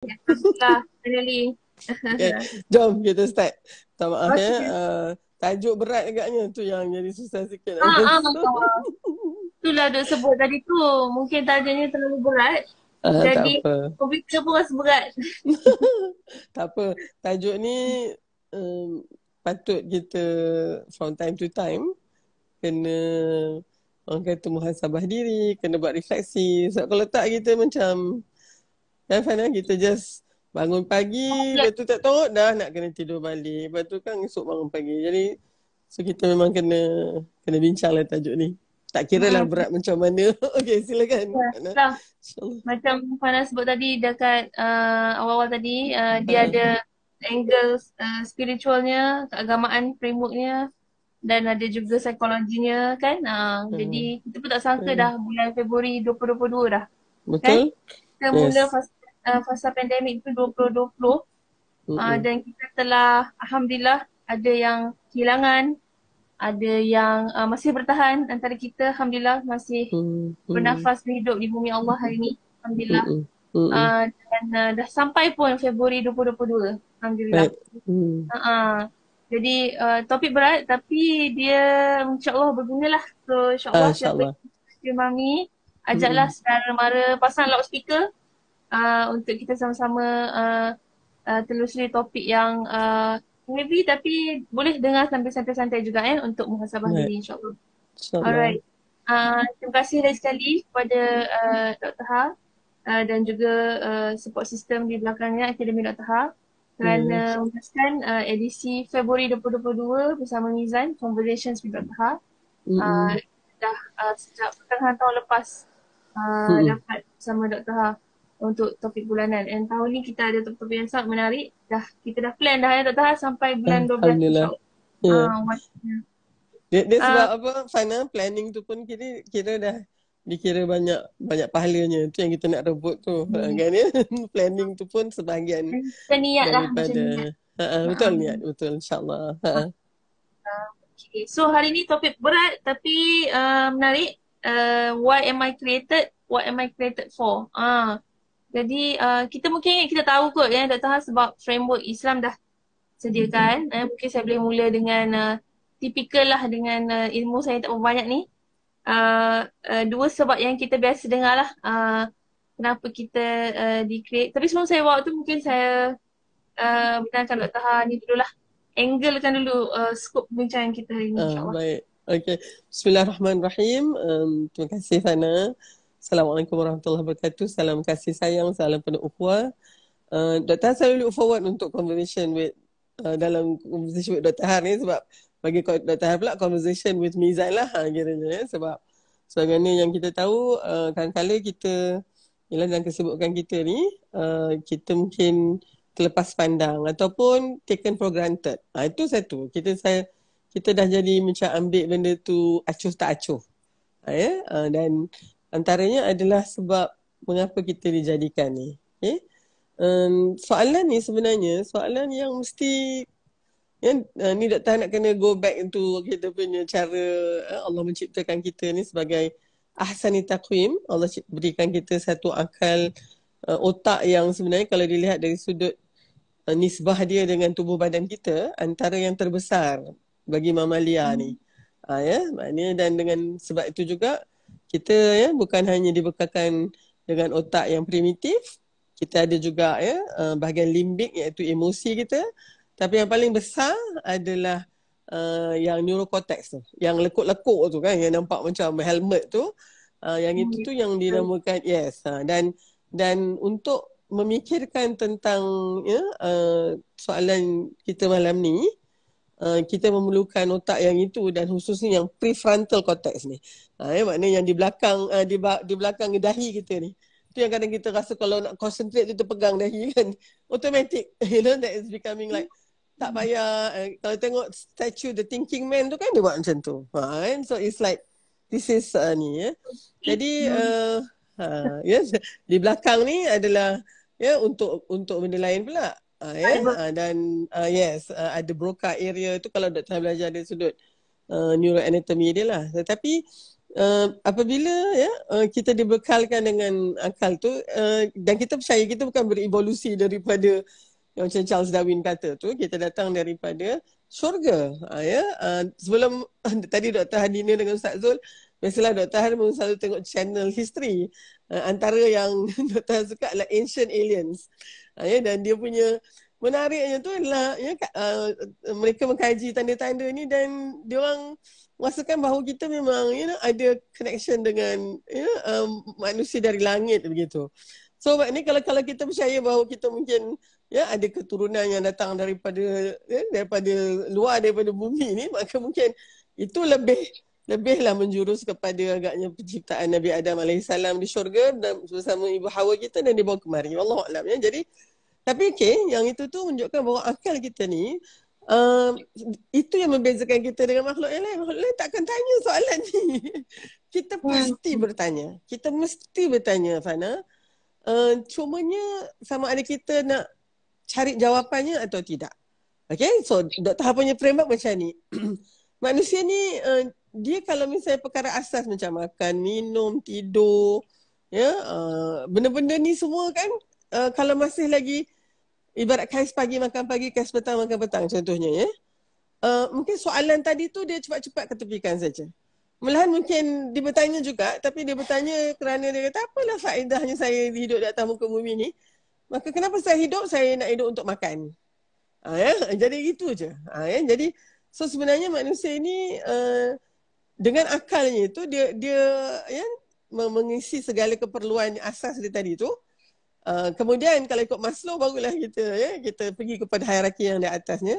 Alhamdulillah, finally. Okay. Jom kita start. Minta maaf okay. ya. Uh, tajuk berat agaknya tu yang jadi susah sikit. Ah, ah, Itulah duk sebut tadi tu. Mungkin tajuknya terlalu berat. Uh, jadi komputer pun rasa berat. tak apa. Tajuk ni um, patut kita from time to time kena orang kata muhasabah diri, kena buat refleksi. Sebab kalau tak kita macam kan Fana kita just Bangun pagi, oh, lepas tu tak tahu dah nak kena tidur balik. Lepas tu kan esok bangun pagi. Jadi, so kita memang kena kena bincang lah tajuk ni. Tak kira lah hmm. berat macam mana. okay, silakan. Ya, macam Fana sebut tadi dekat uh, awal-awal tadi, uh, dia hmm. ada angle uh, spiritualnya, keagamaan frameworknya dan ada juga psikologinya kan. Uh, hmm. Jadi, kita pun tak sangka hmm. dah bulan Februari 2022 dah. Betul. Kan? Kita yes. mula fasa uh, fasa pandemik tu 2020 mm-hmm. uh, dan kita telah alhamdulillah ada yang kehilangan ada yang uh, masih bertahan antara kita alhamdulillah masih mm-hmm. bernafas hidup di bumi Allah hari ini alhamdulillah mm-hmm. Uh, dan uh, dah sampai pun Februari 2022 alhamdulillah mm-hmm. uh-uh. jadi uh, topik berat tapi dia insyaallah bergunalah so insyaallah uh, insya siapa mami ajaklah mm-hmm. saudara mara pasang loudspeaker uh, untuk kita sama-sama uh, uh, telusuri topik yang uh, heavy tapi boleh dengar sambil santai-santai juga eh untuk muhasabah diri insyaAllah. InsyaAllah. Alright. Uh, terima kasih lagi sekali kepada uh, Dr. Ha uh, dan juga uh, support system di belakangnya Akademi Dr. Ha kerana hmm. memuaskan uh, edisi Februari 2022 bersama Mizan Conversations with Dr. Ha. Hmm. Uh, dah uh, sejak pertengahan tahun lepas uh, hmm. dapat bersama Dr. Ha untuk topik bulanan. And tahun ni kita ada topik-topik yang sangat menarik. Dah kita dah plan dah ya Dr. sampai bulan 12 Alhamdulillah. Yeah. Uh, dia, dia sebab uh, apa final planning tu pun kira kira dah dikira banyak banyak pahalanya tu yang kita nak rebut tu hmm. kan ya planning tu pun sebahagian kita niat lah daripada niat. Ha, ha, betul niat betul insyaallah ha. Uh, okay. so hari ni topik berat tapi uh, menarik uh, why am I created what am I created for ah uh, jadi uh, kita mungkin kita tahu kot ya Dr. Han sebab framework Islam dah sediakan. Mm-hmm. Eh, mungkin saya boleh mula dengan uh, tipikal lah dengan uh, ilmu saya tak banyak ni. Uh, uh, dua sebab yang kita biasa dengar lah uh, kenapa kita uh, di-create. Tapi sebelum saya bawa tu mungkin saya uh, benarkan Dr. Han ni dulu lah. Anglekan dulu uh, skop perbincangan kita hari ni uh, Baik. Okay. Bismillahirrahmanirrahim. Um, terima kasih Fana. Assalamualaikum warahmatullahi wabarakatuh. Salam kasih sayang, salam penuh ukhuwah. Uh. Han selalu look forward untuk conversation with uh, dalam conversation with Dr. Han ni sebab bagi Dr. Han pula conversation with Mizan lah ha, kiranya ya. sebab sebagaimana yang kita tahu uh, kadang-kadang kita ialah dalam kesibukan kita ni uh, kita mungkin terlepas pandang ataupun taken for granted. Ha, itu satu. Kita saya kita dah jadi macam ambil benda tu acuh tak acuh. Ha, ya? uh, dan Antaranya adalah sebab mengapa kita dijadikan ni. Okay? Um, soalan ni sebenarnya soalan yang mesti yang uh, ni doktor nak kena go back into kita punya cara uh, Allah menciptakan kita ni sebagai ahsani taqwim. Allah berikan kita satu akal uh, otak yang sebenarnya kalau dilihat dari sudut uh, nisbah dia dengan tubuh badan kita antara yang terbesar bagi mamalia hmm. ni. Ha, ya, maknanya dan dengan sebab itu juga kita ya bukan hanya dibekalkan dengan otak yang primitif kita ada juga ya uh, bahagian limbik iaitu emosi kita. Tapi yang paling besar adalah uh, yang neurocortex tu yang lekuk-lekuk tu kan yang nampak macam helmet tu uh, yang itu tu yang dinamakan yes uh, dan dan untuk memikirkan tentang ya uh, soalan kita malam ni Uh, kita memerlukan otak yang itu dan khususnya yang prefrontal cortex ni. Ha, ya, maknanya yang di belakang uh, di, di belakang dahi kita ni. Itu yang kadang kita rasa kalau nak concentrate tu terpegang dahi kan. Automatic. You know that is becoming like tak payah. Kalau tengok statue The Thinking Man tu kan dia buat macam tu. Ha, kan? So it's like this is uh, ni ya. Jadi uh, ha, yes, di belakang ni adalah ya untuk untuk benda lain pula. Uh, yeah? uh, dan uh, yes uh, ada broca area tu kalau doktor belajar dari sudut uh, neuroanatomy dia lah tetapi uh, apabila ya uh, kita dibekalkan dengan akal tu uh, dan kita percaya kita bukan berevolusi daripada yang macam Charles Darwin kata tu kita datang daripada syurga uh, ya uh, sebelum tadi Dr. Hadina dengan Ustaz Zul biasalah Dr. Hadina selalu tengok channel history uh, antara yang Dr. suka adalah ancient aliens uh, ya dan dia punya menariknya tu adalah ya uh, mereka mengkaji tanda-tanda ni dan dia orang merasakan bahawa kita memang you know ada connection dengan you know, um, manusia dari langit begitu. So maknanya kalau kalau kita percaya bahawa kita mungkin ya ada keturunan yang datang daripada ya, daripada luar daripada bumi ni maka mungkin itu lebih lebihlah menjurus kepada agaknya penciptaan Nabi Adam alaihissalam di syurga dan bersama ibu Hawa kita dan dibawa kemari. Wallahu a'lam ya. Jadi tapi okey yang itu tu menunjukkan bahawa akal kita ni uh, itu yang membezakan kita dengan makhluk yang lain. Makhluk lain takkan tanya soalan ni. kita pasti bertanya. Kita mesti bertanya, Fana. Uh, cumanya sama ada kita nak cari jawapannya atau tidak. Okay, so Dr. Ha punya framework macam ni. Manusia ni, uh, dia kalau misalnya perkara asas macam makan, minum, tidur, ya, uh, benda-benda ni semua kan, uh, kalau masih lagi Ibarat kais pagi makan pagi, kais petang makan petang contohnya ya. Uh, mungkin soalan tadi tu dia cepat-cepat ketepikan saja. Malahan mungkin dia bertanya juga tapi dia bertanya kerana dia kata apalah faedahnya saya hidup di atas muka bumi ni. Maka kenapa saya hidup? Saya nak hidup untuk makan. Ha, ya? Jadi itu je. Ha, ya? Jadi so sebenarnya manusia ini uh, dengan akalnya itu dia dia ya mengisi segala keperluan asas dia tadi tu. Uh, kemudian kalau ikut Maslow barulah kita ya kita pergi kepada hierarki yang di atasnya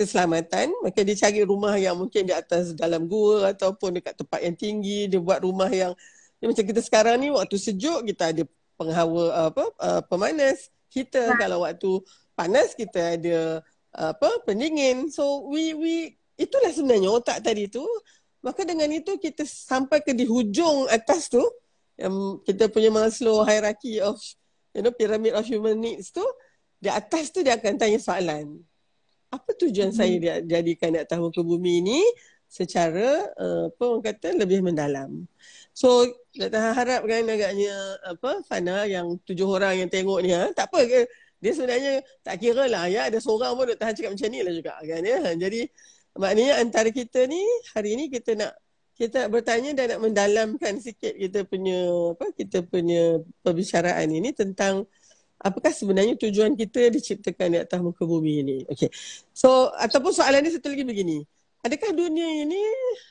keselamatan. Maka dia cari rumah yang mungkin di atas dalam gua ataupun dekat tempat yang tinggi. Dia buat rumah yang ya, macam kita sekarang ni waktu sejuk kita ada penghawa apa uh, pemanas. Kita kalau waktu panas kita ada apa pendingin. So we we itulah sebenarnya otak tadi tu maka dengan itu kita sampai ke di hujung atas tu yang kita punya Maslow hierarchy of you know pyramid of human needs tu di atas tu dia akan tanya soalan apa tujuan hmm. saya dia jadikan nak tahu ke bumi ni secara uh, apa orang kata lebih mendalam so kita harapkan agaknya apa Fana yang tujuh orang yang tengok ni ha? tak apa ke dia sebenarnya tak kira lah ya ada seorang pun Dr. Han cakap macam ni lah juga kan ya jadi maknanya antara kita ni hari ni kita nak kita bertanya dan nak mendalamkan sikit kita punya apa kita punya perbicaraan ini tentang apakah sebenarnya tujuan kita diciptakan di atas muka bumi ini. Okey. So ataupun soalan ini satu lagi begini. Adakah dunia ini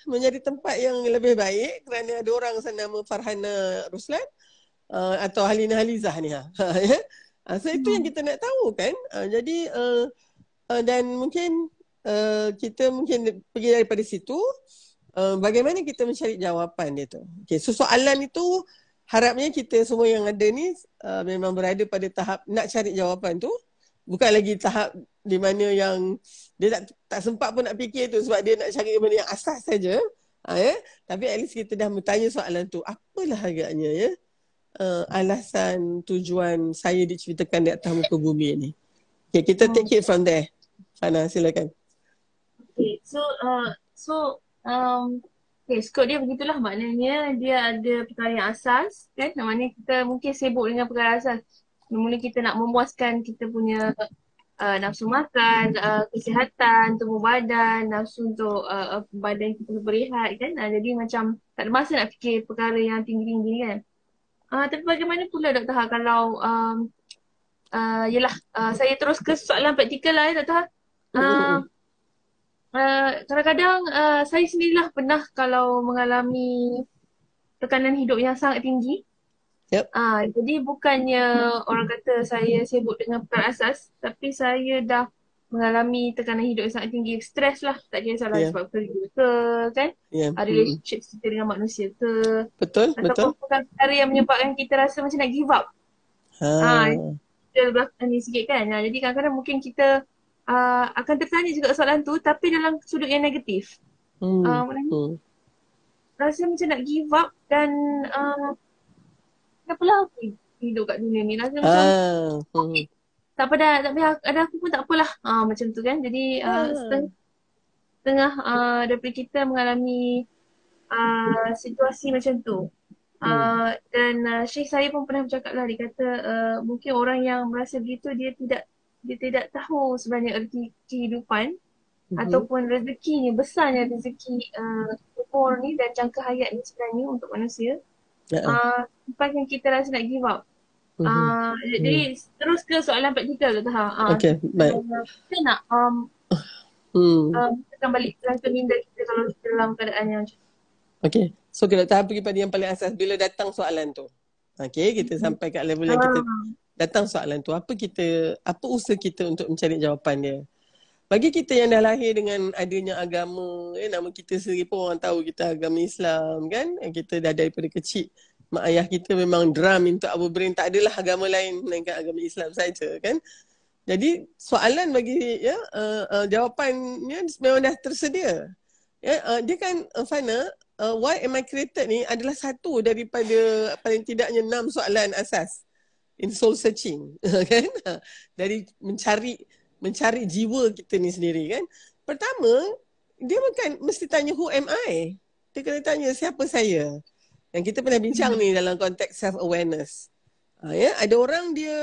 menjadi tempat yang lebih baik kerana ada orang senama Farhana Ruslan uh, atau Halina Halizah ni ha. ya? uh, so itu yang kita nak tahu kan. Uh, jadi uh, uh, dan mungkin uh, kita mungkin pergi daripada situ uh, bagaimana kita mencari jawapan dia tu. Okay, so soalan itu harapnya kita semua yang ada ni uh, memang berada pada tahap nak cari jawapan tu. Bukan lagi tahap di mana yang dia tak, tak sempat pun nak fikir tu sebab dia nak cari benda yang asas saja. Ha, ya? Tapi at least kita dah bertanya soalan tu. Apalah agaknya ya? Uh, alasan tujuan saya diciptakan di atas muka bumi ni. Okay, kita take it from there. Fana, silakan. Okay, so uh, so um, okay, skop dia begitulah maknanya dia ada perkara yang asas kan maknanya kita mungkin sibuk dengan perkara asas mula kita nak memuaskan kita punya uh, nafsu makan, uh, kesihatan, tubuh badan, nafsu untuk uh, badan kita berehat kan uh, jadi macam tak ada masa nak fikir perkara yang tinggi-tinggi kan uh, tapi bagaimana pula Dr. Ha kalau um, uh, yelah uh, saya terus ke soalan praktikal lah ya Dr. Ha uh, Uh, kadang-kadang uh, saya sendirilah pernah kalau mengalami tekanan hidup yang sangat tinggi. Yep. Uh, jadi bukannya orang kata saya sibuk dengan perkara asas tapi saya dah mengalami tekanan hidup yang sangat tinggi. Stres lah. Tak kira salah yeah. sebab kerja ke kan. Yeah. Uh, relationship kita dengan manusia ke. Betul, Atau betul. Atau perkara yang menyebabkan kita rasa macam nak give up. Ha. Uh, kita belakang ni sikit kan. Uh, jadi kadang-kadang mungkin kita uh, akan tertanya juga soalan tu tapi dalam sudut yang negatif. Hmm. Uh, hmm. Rasa macam nak give up dan uh, kenapa lah aku hidup kat dunia ni. Rasa macam uh, hmm. tak apa dah, tak payah, ada aku pun tak apalah. Uh, macam tu kan. Jadi uh, uh. setengah, setengah uh, daripada kita mengalami uh, situasi macam tu. Uh, dan uh, Syekh saya pun pernah bercakap lah, dia kata uh, mungkin orang yang merasa begitu dia tidak dia tidak tahu sebenarnya erti kehidupan mm-hmm. ataupun rezeki ni besarnya rezeki uh, umur ni dan jangka hayat ni sebenarnya untuk manusia. Uh, uh, yang kita rasa nak give up. Uh, uh, jadi mm. terus ke soalan praktikal tu Taha. Uh, okay, baik. Uh, kita nak um, hmm. um, kita balik ke minda kita kalau kita dalam keadaan yang macam Okay. So kita tahap pergi pada yang paling asas bila datang soalan tu. Okay, kita hmm. sampai kat level yang kita ah. Datang soalan tu. Apa kita, apa usaha kita untuk mencari jawapan dia? Bagi kita yang dah lahir dengan adanya agama, eh, nama kita sendiri pun orang tahu kita agama Islam kan. Kita dah daripada kecil, mak ayah kita memang drum into our brain. Tak adalah agama lain melainkan agama Islam saja kan. Jadi soalan bagi ya uh, uh, jawapannya memang dah tersedia. Ya, uh, dia kan uh, Fana, uh, why am I created ni adalah satu daripada paling tidaknya enam soalan asas in soul searching kan? Dari mencari mencari jiwa kita ni sendiri kan? Pertama dia bukan mesti tanya who am I. Dia kena tanya siapa saya. Yang kita pernah bincang ni dalam konteks self awareness uh, ya? Ada orang dia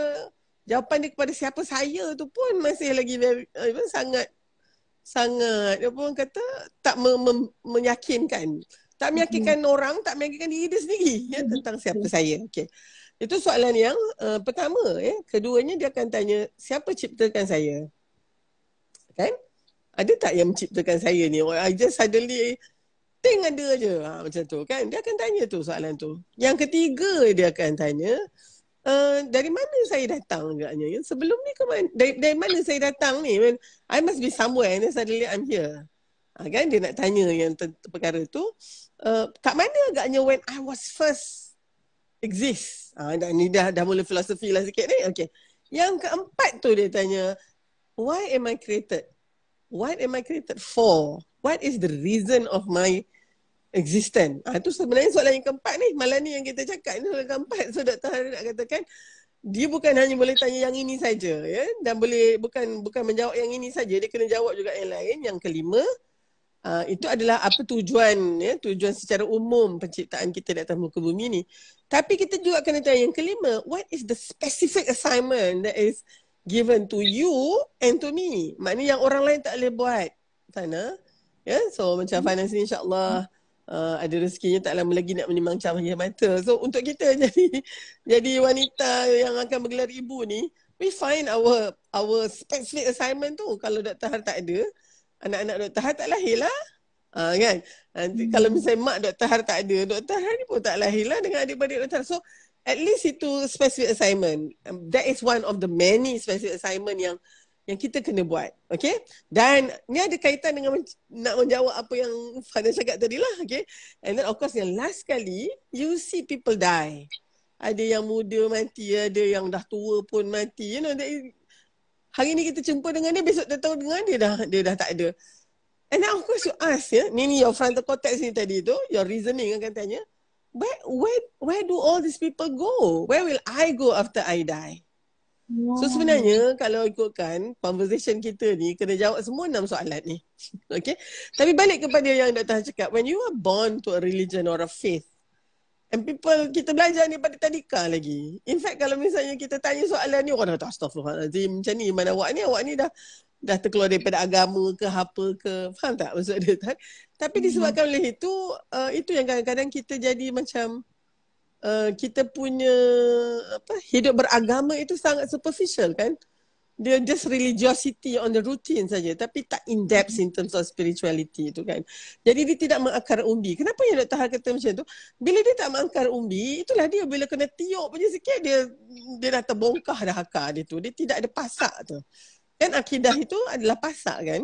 jawapan dia kepada siapa saya tu pun masih lagi very, uh, sangat sangat apa orang kata tak me, me, meyakinkan. Tak meyakinkan mm-hmm. orang tak meyakinkan diri dia sendiri ya tentang siapa saya. Okey itu soalan yang uh, pertama ya keduanya dia akan tanya siapa ciptakan saya kan ada tak yang menciptakan saya ni I just suddenly think ada aje ha, macam tu kan dia akan tanya tu soalan tu yang ketiga dia akan tanya Uh, dari mana saya datang agaknya ya? Sebelum ni ke mana? Dari, dari mana saya datang ni? When I must be somewhere and then suddenly I'm here. Ha, kan dia nak tanya yang perkara tu. Uh, kat mana agaknya when I was first exist? Ha, dah, ni dah, dah mula filosofi lah sikit ni. Okay. Yang keempat tu dia tanya, why am I created? What am I created for? What is the reason of my existent. Ah itu sebenarnya soalan yang keempat ni. Malam ni yang kita cakap ni soalan keempat. So Dr. Hari nak katakan dia bukan hanya boleh tanya yang ini saja ya dan boleh bukan bukan menjawab yang ini saja dia kena jawab juga yang lain. Yang kelima uh, itu adalah apa tujuan ya tujuan secara umum penciptaan kita di atas muka bumi ni. Tapi kita juga kena tanya yang kelima, what is the specific assignment that is given to you and to me? Maknanya yang orang lain tak boleh buat sana. Ya, yeah? so macam finance ni insya-Allah hmm uh, ada rezekinya tak lama lagi nak menimang cahaya mata. So untuk kita jadi jadi wanita yang akan bergelar ibu ni, we find our our specific assignment tu. Kalau Dr. Har tak ada, anak-anak Dr. Har tak lahir lah. Uh, kan? Nanti hmm. kalau misalnya mak Dr. Har tak ada, Dr. Har ni pun tak lahir lah dengan adik-adik Dr. Har. So at least itu specific assignment. Um, that is one of the many specific assignment yang yang kita kena buat. Okay? Dan ni ada kaitan dengan nak menjawab apa yang Fadil cakap tadi lah. Okay? And then of course yang last kali, you see people die. Ada yang muda mati, ada yang dah tua pun mati. You know, that hari ni kita jumpa dengan dia, besok kita tahu dengan dia dah, dia dah tak ada. And then of course you ask, ya, ni ni your frontal cortex ni tadi tu, your reasoning akan tanya, where, where, where do all these people go? Where will I go after I die? So sebenarnya kalau ikutkan conversation kita ni kena jawab semua enam soalan ni. okay. Tapi balik kepada yang Dr. cakap. When you are born to a religion or a faith. And people, kita belajar ni pada tadika lagi. In fact kalau misalnya kita tanya soalan ni. Orang kata astagfirullahaladzim macam ni. Mana awak ni? Awak ni dah dah terkeluar daripada agama ke apa ke. Faham tak maksud dia? Tak? Tapi hmm. disebabkan oleh itu. Uh, itu yang kadang-kadang kita jadi macam uh, kita punya apa hidup beragama itu sangat superficial kan dia just religiosity on the routine saja tapi tak in depth in terms of spirituality itu kan. Jadi dia tidak mengakar umbi. Kenapa ya Dr. Har kata macam tu? Bila dia tak mengakar umbi itulah dia. Bila kena tiup punya sikit dia dia dah terbongkar dah akar dia tu. Dia tidak ada pasak tu. Kan akidah itu adalah pasak kan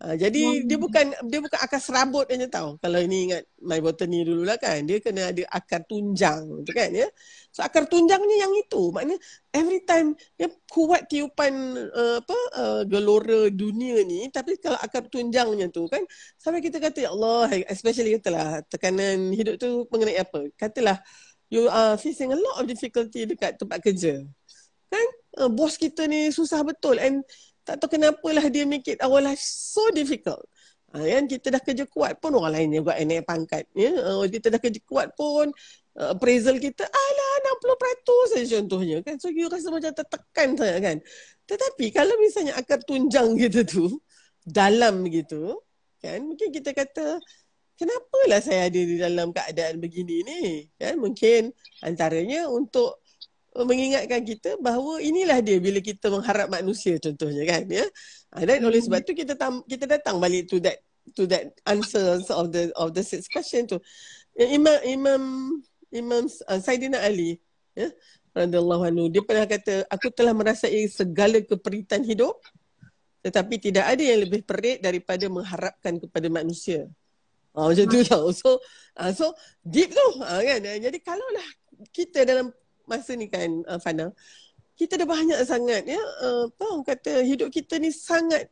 Uh, jadi hmm. dia bukan dia bukan akar serabut aja tahu. Kalau ini ingat my botany dulu lah kan. Dia kena ada akar tunjang tu kan ya. So akar tunjangnya yang itu. Maknanya every time dia kuat tiupan uh, apa uh, gelora dunia ni tapi kalau akar tunjangnya tu kan sampai kita kata ya Allah especially katalah tekanan hidup tu mengenai apa? Katalah you are facing a lot of difficulty dekat tempat kerja. Kan? Uh, bos kita ni susah betul and tak tahu kenapa lah dia make it our life so difficult. Ha, kan kita dah kerja kuat pun orang lain yang buat naik pangkat. Ya? Uh, kita dah kerja kuat pun uh, appraisal kita alah 60% saja contohnya kan. So you rasa macam tertekan sangat kan. Tetapi kalau misalnya akar tunjang kita tu dalam begitu kan mungkin kita kata kenapalah saya ada di dalam keadaan begini ni kan mungkin antaranya untuk mengingatkan kita bahawa inilah dia bila kita mengharap manusia contohnya kan ya ah, dan oleh sebab tu kita tam, kita datang balik to that to that answers of the of the six question tu Imam Imam Imam uh, Saidina Ali ya radhiyallahu anhu dia pernah kata aku telah merasai segala keperitan hidup tetapi tidak ada yang lebih perit daripada mengharapkan kepada manusia Ah macam tu tau. So uh, so deep tu uh, kan. Jadi kalaulah kita dalam masa ni kan uh, Fana? Kita dah banyak sangat ya. Uh, apa orang kata hidup kita ni sangat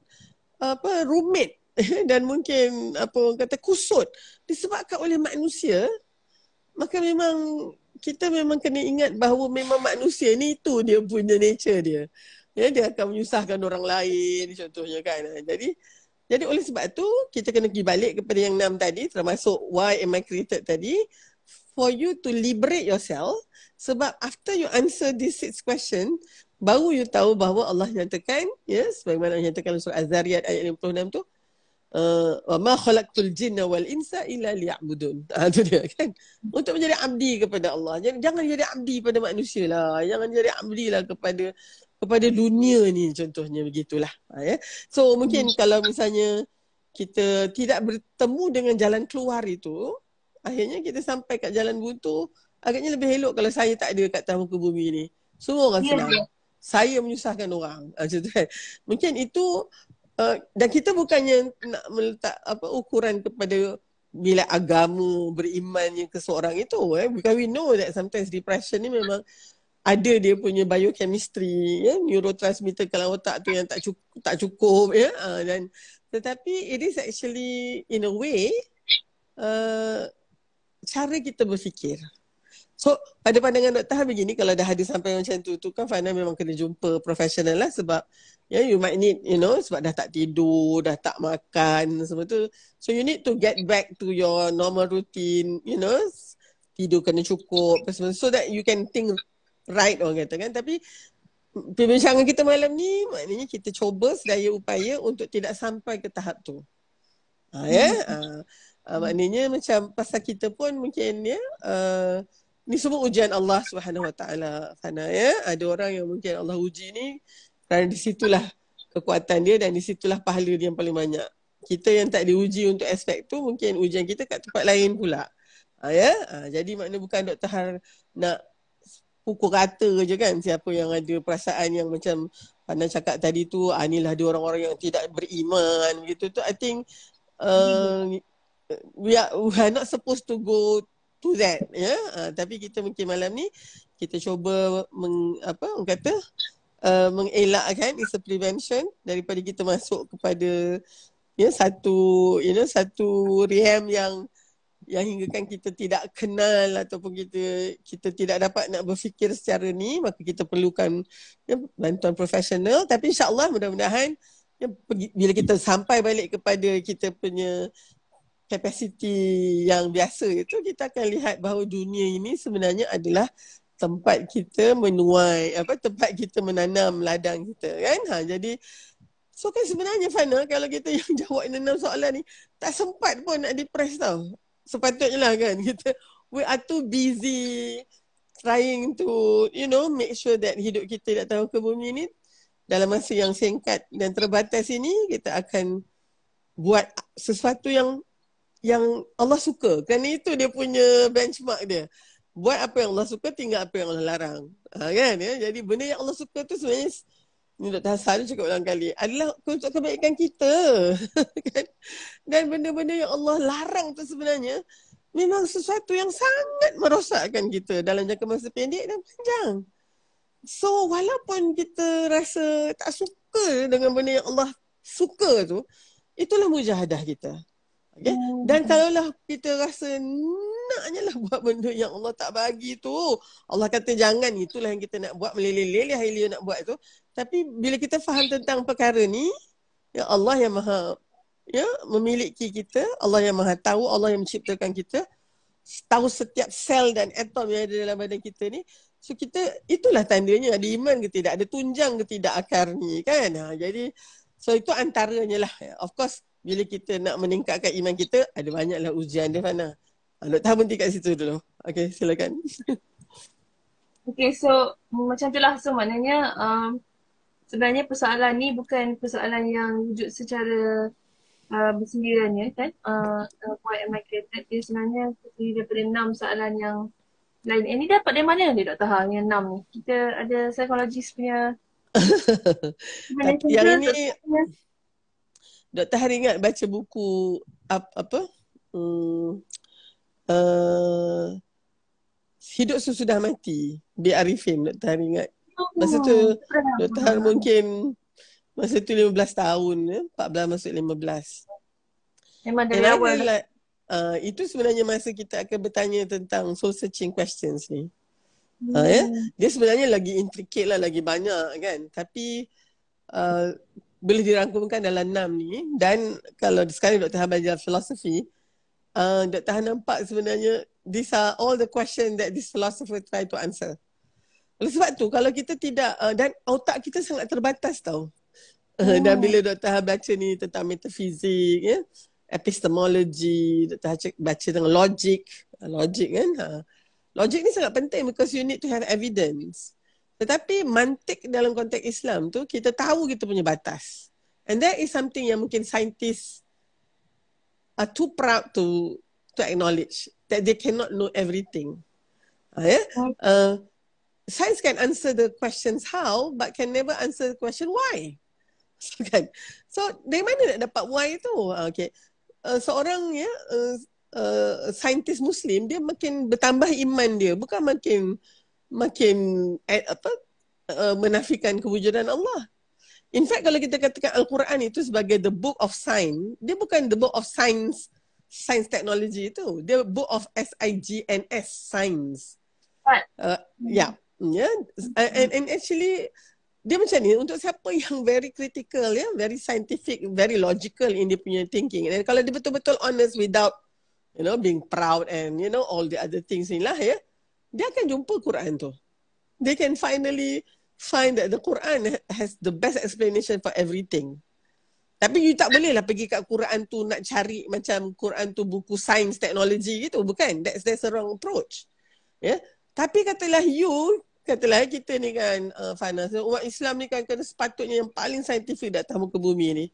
uh, apa rumit. Dan mungkin apa orang kata kusut. Disebabkan oleh manusia maka memang kita memang kena ingat bahawa memang manusia ni itu dia punya nature dia. Ya dia akan menyusahkan orang lain contohnya kan. Jadi jadi oleh sebab tu kita kena pergi balik kepada yang enam tadi termasuk why am I created tadi? For you to liberate yourself sebab after you answer this six question, baru you tahu bahawa Allah nyatakan, ya, yes, sebagaimana Allah nyatakan dalam surah Az-Zariyat ayat 56 tu, uh, wa ma khalaqtul jinna wal insa illa liya'budun. Ah tu dia kan. Untuk menjadi abdi kepada Allah. Jangan jangan jadi abdi pada manusia lah. Jangan jadi abdi lah kepada kepada dunia ni contohnya begitulah. Ha, ya. So mungkin hmm. kalau misalnya kita tidak bertemu dengan jalan keluar itu, akhirnya kita sampai kat jalan buntu, agaknya lebih elok kalau saya tak ada kat tamu ke bumi ni. Semua orang yeah, senang. Yeah. Saya menyusahkan orang. Macam tu kan. Mungkin itu uh, dan kita bukannya nak meletak apa ukuran kepada bila agama berimannya ke seorang itu eh because we know that sometimes depression ni memang ada dia punya biochemistry ya neurotransmitter kalau otak tu yang tak cukup tak cukup ya uh, dan tetapi it is actually in a way uh, cara kita berfikir So pada pandangan Dr. Han begini kalau dah ada sampai macam tu tu kan Fana memang kena jumpa profesional lah sebab yeah, you might need you know sebab dah tak tidur, dah tak makan semua tu. So you need to get back to your normal routine, you know. Tidur kena cukup so that you can think right orang kata kan tapi perbincangan kita malam ni maknanya kita cuba sedaya upaya untuk tidak sampai ke tahap tu. Ha, ya. Yeah? Hmm. Ha, uh, maknanya macam pasal kita pun mungkin ya uh, ni semua ujian Allah Subhanahu Wa Taala Fana ya. Ada orang yang mungkin Allah uji ni kerana di situlah kekuatan dia dan di situlah pahala dia yang paling banyak. Kita yang tak diuji untuk aspek tu mungkin ujian kita kat tempat lain pula. Ha, ya? Ha, jadi makna bukan doktor Har nak pukul rata je kan siapa yang ada perasaan yang macam Fana cakap tadi tu ah, inilah dia orang-orang yang tidak beriman gitu tu. I think uh, we, are, we are not supposed to go to that ya yeah? uh, tapi kita mungkin malam ni kita cuba meng, apa orang kata uh, mengelakkan is a prevention daripada kita masuk kepada ya yeah, satu you know satu rehab yang yang hingga kan kita tidak kenal ataupun kita kita tidak dapat nak berfikir secara ni maka kita perlukan ya, bantuan profesional tapi insyaallah mudah-mudahan ya, bila kita sampai balik kepada kita punya kapasiti yang biasa itu kita akan lihat bahawa dunia ini sebenarnya adalah tempat kita menuai apa tempat kita menanam ladang kita kan? Ha jadi so kan sebenarnya Fana kalau kita yang jawab enam soalan ni tak sempat pun nak depress tau. Sepatutnya lah kan? Kita we are too busy trying to you know make sure that hidup kita datang ke bumi ni dalam masa yang singkat dan terbatas ini kita akan buat sesuatu yang yang Allah suka. Kerana itu dia punya benchmark dia. Buat apa yang Allah suka, tinggal apa yang Allah larang. Ha, kan? Ya? Jadi benda yang Allah suka tu sebenarnya ni Dr. Hassan cakap ulang kali adalah untuk kebaikan kita. kan? Dan benda-benda yang Allah larang tu sebenarnya memang sesuatu yang sangat merosakkan kita dalam jangka masa pendek dan panjang. So walaupun kita rasa tak suka dengan benda yang Allah suka tu, itulah mujahadah kita. Okay? Hmm. Dan kalaulah kita rasa naknya lah buat benda yang Allah tak bagi tu. Allah kata jangan itulah yang kita nak buat meleleh-leleh Hilia nak buat tu. Tapi bila kita faham tentang perkara ni, ya Allah yang maha ya memiliki kita, Allah yang Maha tahu, Allah yang menciptakan kita, tahu setiap sel dan atom yang ada dalam badan kita ni. So kita itulah tandanya ada iman ke tidak, ada tunjang ke tidak akar ni kan. Ha, jadi so itu antaranya lah. Of course bila kita nak meningkatkan iman kita ada banyaklah ujian dia Fana. Ha, Doktor berhenti kat situ dulu. Okay silakan. Okay so macam itulah so maknanya um, sebenarnya persoalan ni bukan persoalan yang wujud secara uh, bersendirian ya kan. Uh, uh, why am I created dia sebenarnya terdiri daripada enam soalan yang lain. Ini eh, dapat dari mana ni Dr. Ha yang enam ni? Kita ada psikologis punya yang ini Dr. Hari ingat baca buku apa, apa? Hmm, uh, Hidup Sesudah Mati Bi Arifin Dr. Hari ingat Masa tu oh, Dr. Hari mungkin Masa tu 15 tahun ya? 14 masuk 15 Memang dari awal like, uh, itu sebenarnya masa kita akan bertanya tentang soul searching questions ni. Hmm. Uh, ya? Dia sebenarnya lagi intricate lah, lagi banyak kan. Tapi uh, boleh dirangkumkan dalam enam ni. Dan kalau sekarang Dr. Han belajar filosofi, uh, Dr. Han nampak sebenarnya these are all the questions that this philosopher try to answer. Oleh sebab tu kalau kita tidak, uh, dan otak kita sangat terbatas tau. Uh, oh. Dan bila Dr. Han baca ni tentang metafizik, ya, epistemology, baca tentang logic, logic kan. Ha. Logic ni sangat penting because you need to have evidence. Tetapi mantik dalam konteks Islam tu kita tahu kita punya batas. And that is something yang mungkin scientists are too proud to to acknowledge that they cannot know everything. Ha, yeah? uh, science can answer the questions how but can never answer the question why. So, kan? so dari mana nak dapat why tu? Ha, okay uh, seorang ya uh, uh, saintis muslim dia makin bertambah iman dia bukan makin makin eh, apa uh, menafikan kewujudan Allah. In fact kalau kita katakan al-Quran itu sebagai the book of science, dia bukan the book of science science technology itu. Dia book of S I G N S science. Uh, yeah. Yeah. And, and actually dia macam ni untuk siapa yang very critical ya very scientific very logical in dia punya thinking dan kalau dia betul-betul honest without you know being proud and you know all the other things ni lah ya dia akan jumpa Quran tu they can finally find that the Quran has the best explanation for everything tapi you tak boleh lah pergi kat Quran tu nak cari macam Quran tu buku science technology gitu bukan that's that's the wrong approach ya yeah? tapi katalah you katalah kita ni kan uh, Fana, umat Islam ni kan kena sepatutnya yang paling saintifik datang muka bumi ni.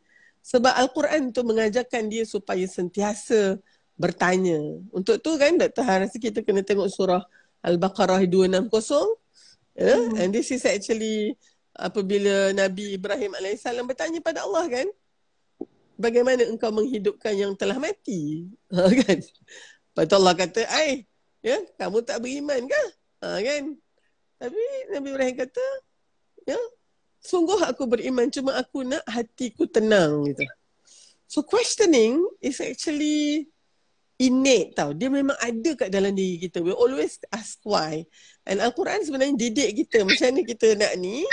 Sebab Al-Quran tu mengajarkan dia supaya sentiasa bertanya. Untuk tu kan Dr. Han rasa kita kena tengok surah Al-Baqarah 260. Yeah? Hmm. And this is actually apabila Nabi Ibrahim AS bertanya pada Allah kan. Bagaimana engkau menghidupkan yang telah mati? Ha, kan? Lepas Allah kata, ay, ya, kamu tak beriman kah? Ha, kan? Tapi Nabi Ibrahim kata, ya, sungguh aku beriman cuma aku nak hatiku tenang gitu. So questioning is actually innate tau. Dia memang ada kat dalam diri kita. We always ask why. And Al-Quran sebenarnya didik kita macam mana kita nak ni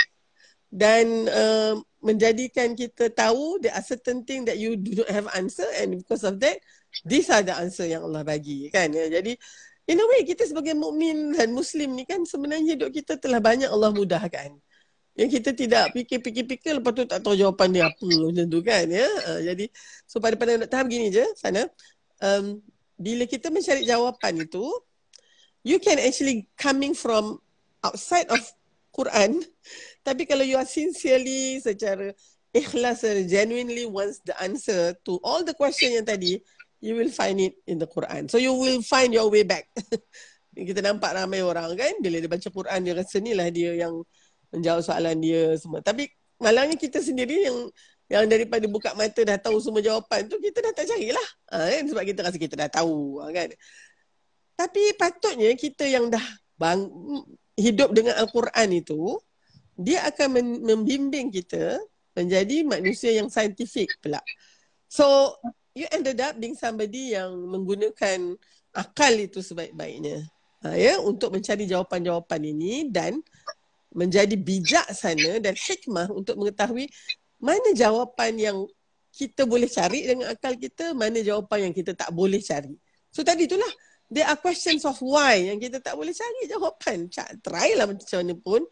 dan uh, menjadikan kita tahu there are certain thing that you do not have answer and because of that these are the answer yang Allah bagi kan ya. Jadi in a way kita sebagai mukmin dan muslim ni kan sebenarnya hidup kita telah banyak Allah mudahkan. Yang kita tidak fikir-fikir-fikir lepas tu tak tahu jawapan dia apa macam tu kan ya. Uh, jadi so pada pada nak tahap gini je sana. Um, bila kita mencari jawapan itu you can actually coming from outside of Quran tapi kalau you are sincerely secara ikhlas genuinely wants the answer to all the question yang tadi you will find it in the Quran. So you will find your way back. kita nampak ramai orang kan bila dia baca Quran dia rasa ni lah dia yang menjawab soalan dia semua. Tapi malangnya kita sendiri yang yang daripada buka mata dah tahu semua jawapan tu kita dah tak carilah. Ha, kan? Sebab kita rasa kita dah tahu ha, kan. Tapi patutnya kita yang dah bang, hidup dengan Al-Quran itu dia akan membimbing kita menjadi manusia yang saintifik pula. So you ended up being somebody yang menggunakan akal itu sebaik-baiknya ha, ya untuk mencari jawapan-jawapan ini dan menjadi bijak sana dan hikmah untuk mengetahui mana jawapan yang kita boleh cari dengan akal kita, mana jawapan yang kita tak boleh cari. So tadi itulah, there are questions of why yang kita tak boleh cari jawapan. Try lah macam mana pun.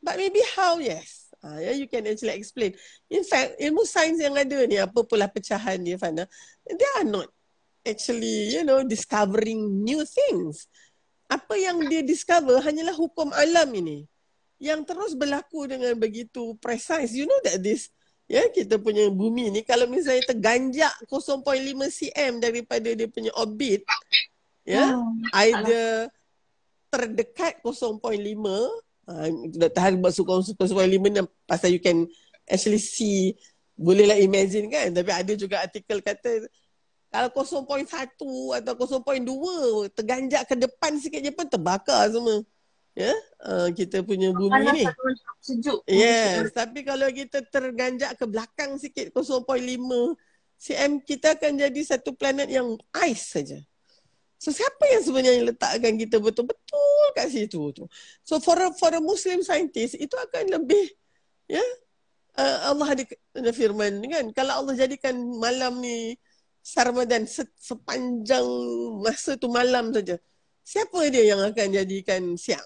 But maybe how, yes. Uh, yeah, you can actually explain. In fact, ilmu sains yang ada ni, apa pula pecahan dia, Fana, they are not actually, you know, discovering new things. Apa yang dia discover hanyalah hukum alam ini. Yang terus berlaku dengan begitu precise. You know that this, ya, kita punya bumi ni, kalau misalnya terganjak 0.5 cm daripada dia punya orbit, ya, hmm, either terdekat 0.5 uh, tahan masuk kau suka lima enam pasal you can actually see bolehlah imagine kan tapi ada juga artikel kata kalau 0.1 atau 0.2 terganjak ke depan sikit je pun terbakar semua ya yeah? uh, kita punya bumi Panas ni sejuk yes tapi kalau kita terganjak ke belakang sikit 0.5 cm kita akan jadi satu planet yang ice saja So siapa yang sebenarnya letakkan kita betul-betul kat situ tu? So for a, for a Muslim scientist itu akan lebih ya yeah? uh, Allah ada, ada firman kan kalau Allah jadikan malam ni Sarmadan se, sepanjang masa tu malam saja. Siapa dia yang akan jadikan siang?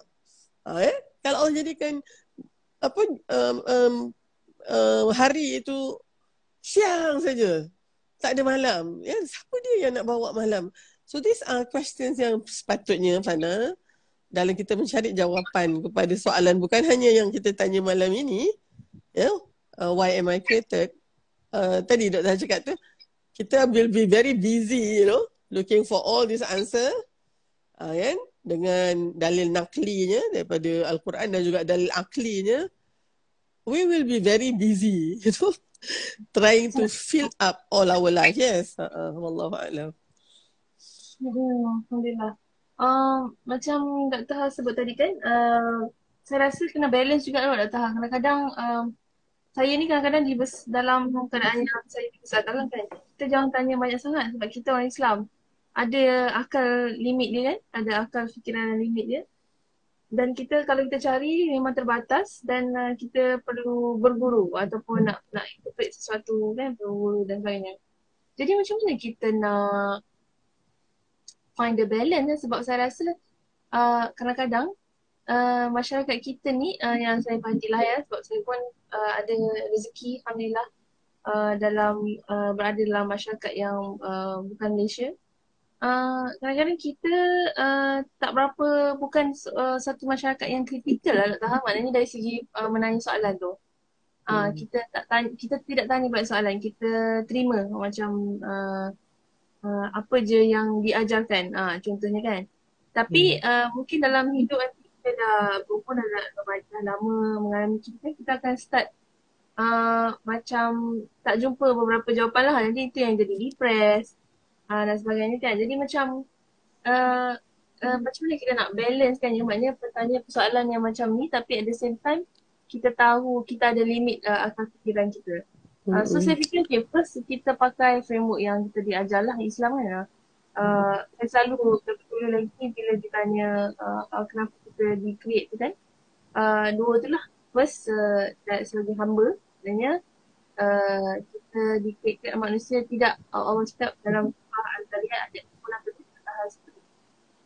Ha, eh? Kalau Allah jadikan apa um, um, um, hari itu siang saja. Tak ada malam. Ya, siapa dia yang nak bawa malam? So these are questions yang sepatutnya Fana dalam kita mencari jawapan kepada soalan bukan hanya yang kita tanya malam ini ya uh, why am I created uh, tadi doktor cakap tu kita will be very busy you know looking for all this answer uh, kan dengan dalil naklinya daripada al-Quran dan juga dalil aklinya we will be very busy you know trying to fill up all our life yes uh, uh, wallahu a'lam Alhamdulillah. Uh, macam Dr. Ha sebut tadi kan, uh, saya rasa kena balance juga lah Dr. Ha. Kadang-kadang uh, saya ni kadang-kadang di dalam keadaan yang saya dibesarkan kan. Kita jangan tanya banyak sangat sebab kita orang Islam. Ada akal limit dia kan, ada akal fikiran limit dia. Dan kita kalau kita cari memang terbatas dan uh, kita perlu berguru ataupun nak nak interpret sesuatu kan, berguru dan sebagainya. Jadi macam mana kita nak find the balance eh, sebab saya rasa uh, kadang-kadang uh, masyarakat kita ni uh, yang saya lah ya sebab saya pun uh, ada rezeki Alhamdulillah uh, dalam uh, berada dalam masyarakat yang uh, bukan Malaysia. Uh, kadang-kadang kita uh, tak berapa bukan uh, satu masyarakat yang kritikal lah nak tahu maknanya dari segi uh, menanya soalan tu. Uh, hmm. kita tak tanya, kita tidak tanya banyak soalan kita terima macam uh, uh, apa je yang diajarkan uh, contohnya kan tapi hmm. uh, mungkin dalam hidup nanti kita dah berpun dah, dah lama mengalami kita kita akan start uh, macam tak jumpa beberapa jawapan lah nanti itu yang jadi depressed uh, dan sebagainya kan jadi macam uh, uh, macam mana kita nak balance kan yang maknanya pertanyaan persoalan yang macam ni tapi at the same time kita tahu kita ada limit uh, atas fikiran kita. Uh, so saya fikir okay, first kita pakai framework yang kita diajar lah Islam kan. Uh, saya selalu terpetul lagi bila ditanya uh, kenapa kita di-create tu kan. Uh, dua tu lah. First uh, sebagai hamba sebenarnya uh, kita di-create manusia tidak Allah cakap dalam surah Al-Zariyat ada ke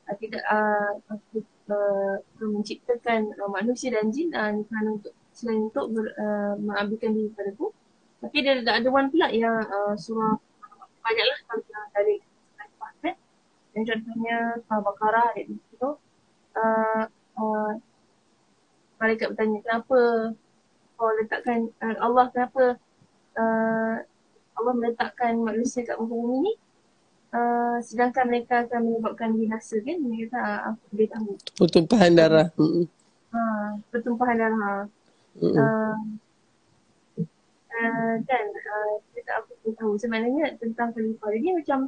uh, tidak uh, uh, menciptakan uh, manusia dan jin uh, untuk selain untuk ber, uh, mengabdikan diri kepada aku tapi dia ada, ada one pula yang uh, surah banyaklah kalau kita dari kan. Yang contohnya surah Baqarah ayat itu uh, uh, mereka bertanya kenapa kau letakkan uh, Allah kenapa uh, Allah meletakkan manusia kat muka bumi ni uh, sedangkan mereka akan menyebabkan binasa kan mereka kata aku boleh tahu. Pertumpahan darah uh, pertumpahan darah. Uh, uh, kan uh, kita tak apa pun tahu. Sebenarnya tentang khalifah jadi macam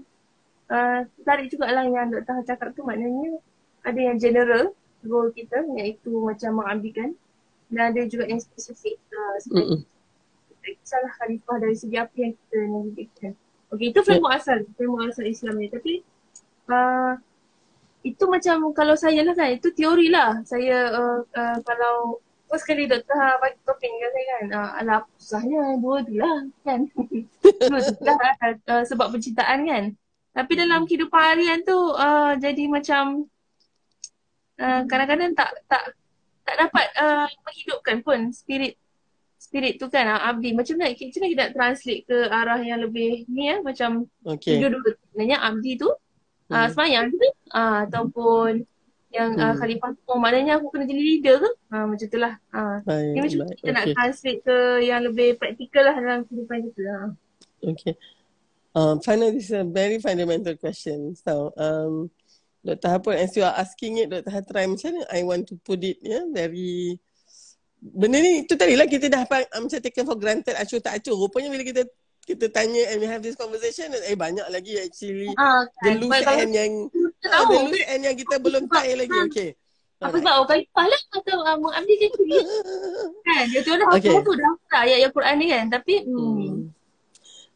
uh, tarik juga lah yang Dr. cakap tu. Maknanya ada yang general role kita iaitu macam mengabdikan dan ada juga yang spesifik uh, seperti salah khalifah dari segi apa yang kita navigatekan Okay, itu framework yeah. asal, framework asal Islam ni. Tapi uh, itu macam kalau saya lah kan, itu teori lah. Saya uh, uh, kalau First sekali doktor ha, bagi topik dengan saya kan. Uh, alah susahnya dua tu lah kan. dua tu lah uh, sebab percintaan kan. Tapi dalam kehidupan harian tu uh, jadi macam uh, kadang-kadang tak tak tak dapat uh, menghidupkan pun spirit spirit tu kan uh, abdi macam mana kita nak kita translate ke arah yang lebih ni ya macam okay. dulu sebenarnya abdi tu uh, hmm. semayang tu uh, ataupun yang uh, hmm. khalifah tu oh maknanya aku kena jadi leader ke uh, macam tu lah uh. baik, ni macam baik. kita okay. nak translate ke yang lebih praktikal lah dalam kehidupan kita uh. okay um, final this is a very fundamental question so um, Dr. Hapun, as you are asking it, Dr. Hatrai, macam mana I want to put it, ya, yeah, very benda ni itu tadi lah kita dah um, macam taken for granted acuh tak acuh. Rupanya bila kita kita tanya and we have this conversation eh banyak lagi actually. Uh, the loose end yang uh, the loose end yang kita belum tie lagi. okay. Apa sebab orang kalipah lah atau uh, mengambil je tu. Kan? Dia tu dah okay. apa tu dah ayat-ayat Quran ni kan? Tapi hmm. hmm.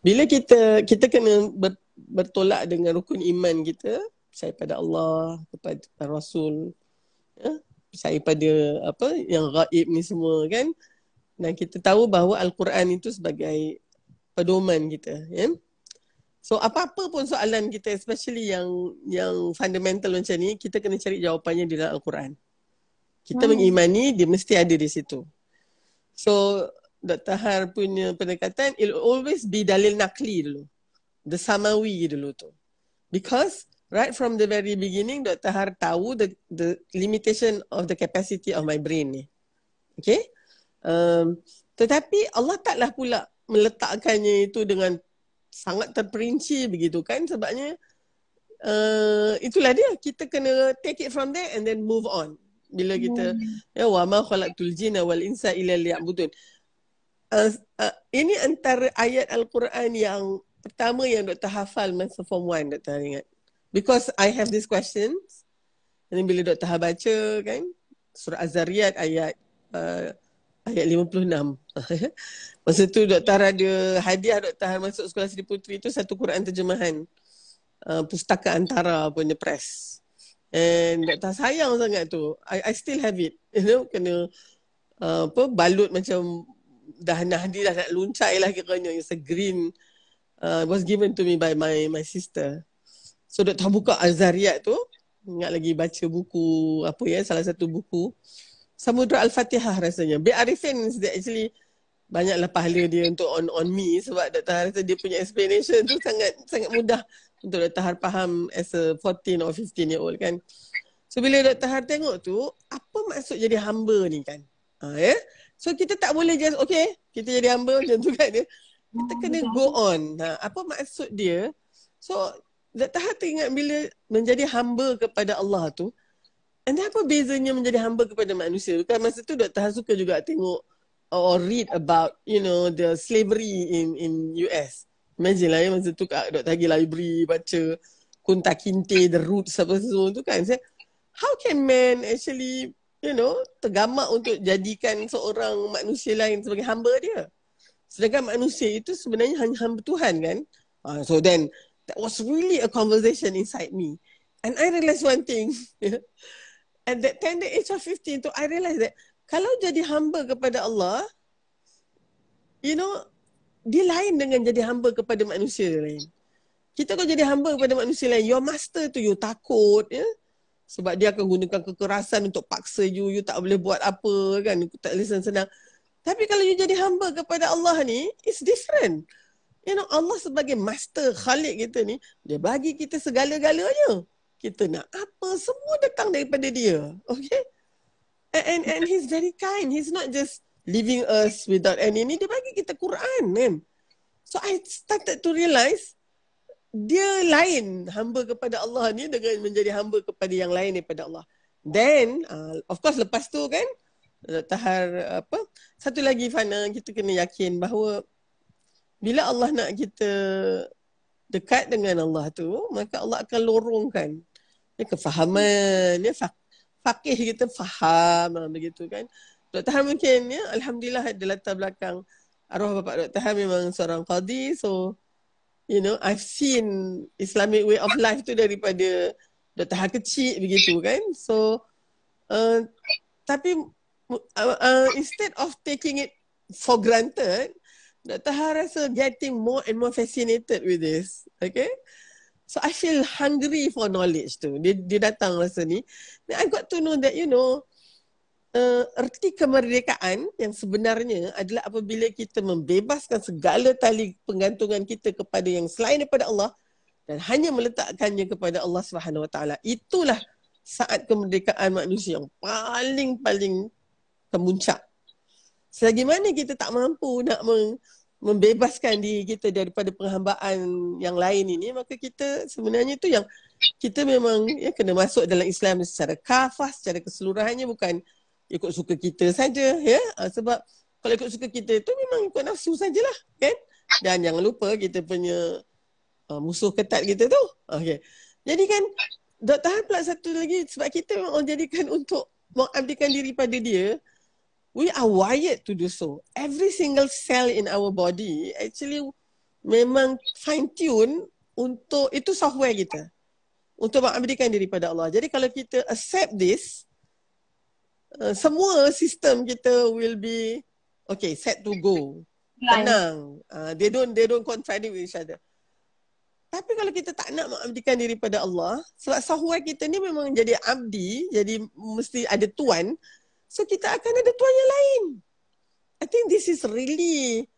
bila kita kita kena ber, bertolak dengan rukun iman kita percaya pada Allah kepada Rasul ya percaya pada apa yang gaib ni semua kan? Dan kita tahu bahawa al-Quran itu sebagai pedoman kita ya so apa-apa pun soalan kita especially yang yang fundamental macam ni kita kena cari jawapannya di dalam al-Quran. Kita hmm. mengimani dia mesti ada di situ. So Dr. Har punya pendekatan it always be dalil nakli dulu. The samawi dulu tu. Because right from the very beginning Dr. Har tahu the the limitation of the capacity of my brain ni. Okay? Um, tetapi Allah taklah pula meletakkannya itu dengan sangat terperinci begitu kan sebabnya uh, itulah dia kita kena take it from there and then move on bila kita hmm. ya wa ma khalaqtul jinna wal insa illa liya'budun uh, uh, ini antara ayat al-Quran yang pertama yang Dr. hafal masa form 1 Dr. ingat because I have these questions. Then bila Dr. Ha baca kan, surah Az-Zariyat ayat uh, ayat 56. Masa tu Dr. Ada hadiah Dr. Ha masuk sekolah Sri Putri tu satu Quran terjemahan. Uh, pustaka antara punya press. And Dr. Ha sayang sangat tu. I, I still have it. You know, kena uh, apa balut macam dah Nahdi dah nak luncai lah kiranya. It's a green uh, was given to me by my my sister. So Dr. buka Azariat tu Ingat lagi baca buku Apa ya Salah satu buku Samudra Al-Fatihah rasanya Bi Arifin Dia actually Banyaklah pahala dia Untuk on on me Sebab Dr. Har rasa Dia punya explanation tu Sangat sangat mudah Untuk Dr. Har faham As a 14 or 15 year old kan So bila Dr. Har tengok tu Apa maksud jadi hamba ni kan ha, ya? So kita tak boleh just Okay Kita jadi hamba macam tu kan ya? Kita kena go on ha, Apa maksud dia So Dr. Har ingat bila menjadi hamba kepada Allah tu, and apa bezanya menjadi hamba kepada manusia? Kan masa tu Dr. Har suka juga tengok or read about, you know, the slavery in in US. Imagine lah ya masa tu Kak Dr. Hagi library baca Kunta Kinte, The Roots apa semua tu kan. Saya, how can man actually, you know, tergamak untuk jadikan seorang manusia lain sebagai hamba dia? Sedangkan manusia itu sebenarnya hanya hamba Tuhan kan? Uh, so then, that was really a conversation inside me. And I realized one thing. At that tender age of 15 tu, I realized that kalau jadi hamba kepada Allah, you know, dia lain dengan jadi hamba kepada manusia lain. Kita kalau jadi hamba kepada manusia lain, your master tu you takut, ya. Sebab dia akan gunakan kekerasan untuk paksa you, you tak boleh buat apa kan, you tak listen senang. Tapi kalau you jadi hamba kepada Allah ni, it's different. You know, Allah sebagai master khalik kita ni, dia bagi kita segala-galanya. Kita nak apa, semua datang daripada dia. Okay? And, and, and he's very kind. He's not just leaving us without any ni. Dia bagi kita Quran kan. So I started to realize, dia lain hamba kepada Allah ni dengan menjadi hamba kepada yang lain daripada Allah. Then, uh, of course lepas tu kan, tahar apa, satu lagi Fana, kita kena yakin bahawa bila Allah nak kita dekat dengan Allah tu, maka Allah akan lorongkan ya, kefahaman, ya, fakih kita faham ah, begitu kan. Dr. Ham mungkin ya, Alhamdulillah ada latar belakang arwah Bapak Dr. Ham memang seorang qadi. So, you know, I've seen Islamic way of life tu daripada Dr. Ham kecil begitu kan. So, uh, tapi uh, uh, instead of taking it for granted, Dr. Ha rasa getting more and more fascinated with this. Okay. So I feel hungry for knowledge tu. Dia, dia datang rasa ni. Then I got to know that, you know, uh, erti kemerdekaan yang sebenarnya adalah apabila kita membebaskan segala tali penggantungan kita kepada yang selain daripada Allah dan hanya meletakkannya kepada Allah Subhanahu Wa Taala. Itulah saat kemerdekaan manusia yang paling-paling kemuncak. Selagi mana kita tak mampu nak meng, membebaskan diri kita daripada penghambaan yang lain ini, maka kita sebenarnya itu yang kita memang ya, kena masuk dalam Islam secara kafah, secara keseluruhannya bukan ikut suka kita saja ya. Uh, sebab kalau ikut suka kita itu memang ikut nafsu sajalah kan? Dan jangan lupa kita punya uh, musuh ketat kita tu. Okey. Jadi kan Dr. tahan pula satu lagi sebab kita memang jadikan untuk mengabdikan diri pada dia we are wired to do so. Every single cell in our body actually memang fine tune untuk itu software kita. Untuk mengabdikan diri pada Allah. Jadi kalau kita accept this, uh, semua sistem kita will be okay, set to go. Tenang. Uh, they don't they don't contradict with each other. Tapi kalau kita tak nak mengabdikan diri pada Allah, sebab software kita ni memang jadi abdi, jadi mesti ada tuan, So kita akan ada tuan yang lain. I think this is really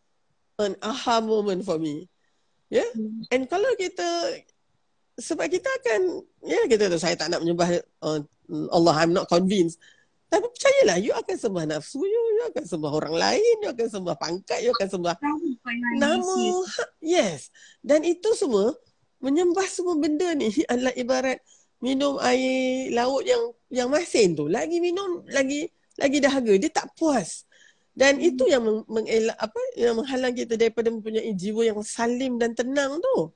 an aha moment for me. Yeah. Hmm. And kalau kita sebab kita akan ya yeah, kita tu saya tak nak menyembah uh, Allah I'm not convinced. Tapi percayalah you akan sembah nafsu you, you akan sembah orang lain, you akan sembah pangkat, you akan sembah nama. Yes. Dan itu semua menyembah semua benda ni adalah ibarat minum air laut yang yang masin tu. Lagi minum lagi lagi dahaga. Dia tak puas. Dan hmm. itu yang meng, mengelak apa yang menghalang kita daripada mempunyai jiwa yang salim dan tenang tu.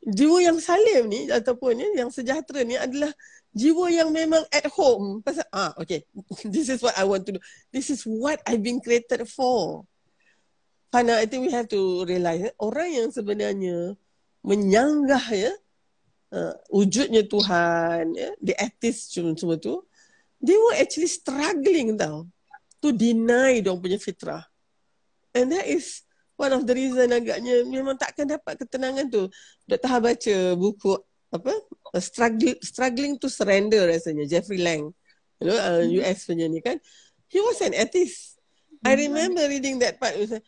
Jiwa yang salim ni ataupun ni yang sejahtera ni adalah jiwa yang memang at home. Pasal ah okay. This is what i want to do. This is what i've been created for. Fana, I think we have to realize orang yang sebenarnya menyanggah ya uh, wujudnya Tuhan ya the atheist semua tu they were actually struggling tau to deny dong punya fitrah. And that is one of the reason agaknya memang takkan dapat ketenangan tu. Dr. Ha baca buku apa? Struggling, struggling to surrender rasanya Jeffrey Lang. You know, uh, mm-hmm. US punya ni kan. He was an atheist. I remember reading that part. Was,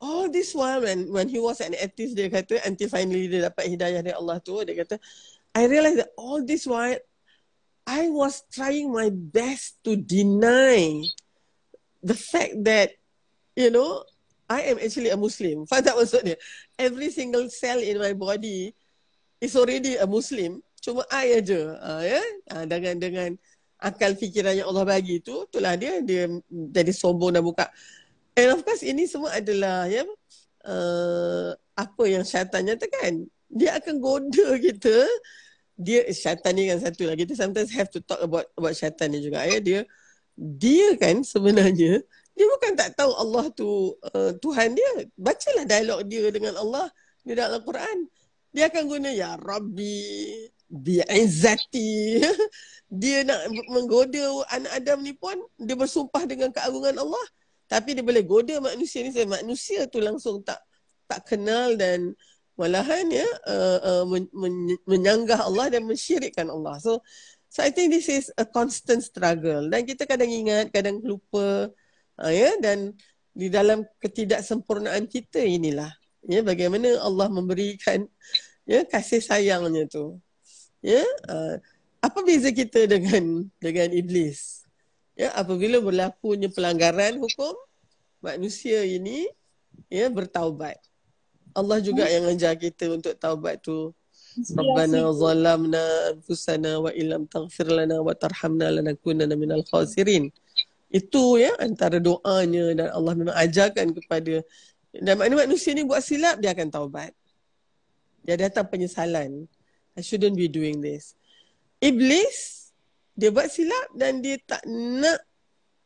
all this while when when he was an atheist dia kata until finally dia dapat hidayah dari Allah tu dia kata I realized that all this while I was trying my best to deny the fact that, you know, I am actually a Muslim. Faham tak maksudnya? Every single cell in my body is already a Muslim. Cuma I aja, uh, ya, uh, dengan dengan akal fikiran yang Allah bagi tu, itulah dia dia jadi sombong dan buka. And of course ini semua adalah ya uh, apa yang syaitan nyatakan. Dia akan goda kita dia syaitan ni kan satu lah. Kita sometimes have to talk about about syaitan ni juga. Ya. Dia dia kan sebenarnya dia bukan tak tahu Allah tu uh, Tuhan dia. Bacalah dialog dia dengan Allah di dalam Al-Quran. Dia akan guna ya Rabbi bi'izzati. dia nak menggoda anak Adam ni pun dia bersumpah dengan keagungan Allah. Tapi dia boleh goda manusia ni. Manusia tu langsung tak tak kenal dan malahan ya uh, uh, men- men- menyanggah Allah dan mensyirikkan Allah. So so I think this is a constant struggle dan kita kadang ingat, kadang lupa uh, ya dan di dalam ketidaksempurnaan kita inilah ya bagaimana Allah memberikan ya kasih sayangnya tu. Ya uh, apa beza kita dengan dengan iblis? Ya apabila berlakunya pelanggaran hukum manusia ini ya bertaubat. Allah juga yang ajar kita untuk taubat tu. Rabbana zalamna anfusana wa illam taghfir lana wa tarhamna lanakunanna minal khasirin. Itu ya antara doanya dan Allah memang ajarkan kepada dan maknanya manusia ni buat silap dia akan taubat. Dia datang penyesalan. I shouldn't be doing this. Iblis dia buat silap dan dia tak nak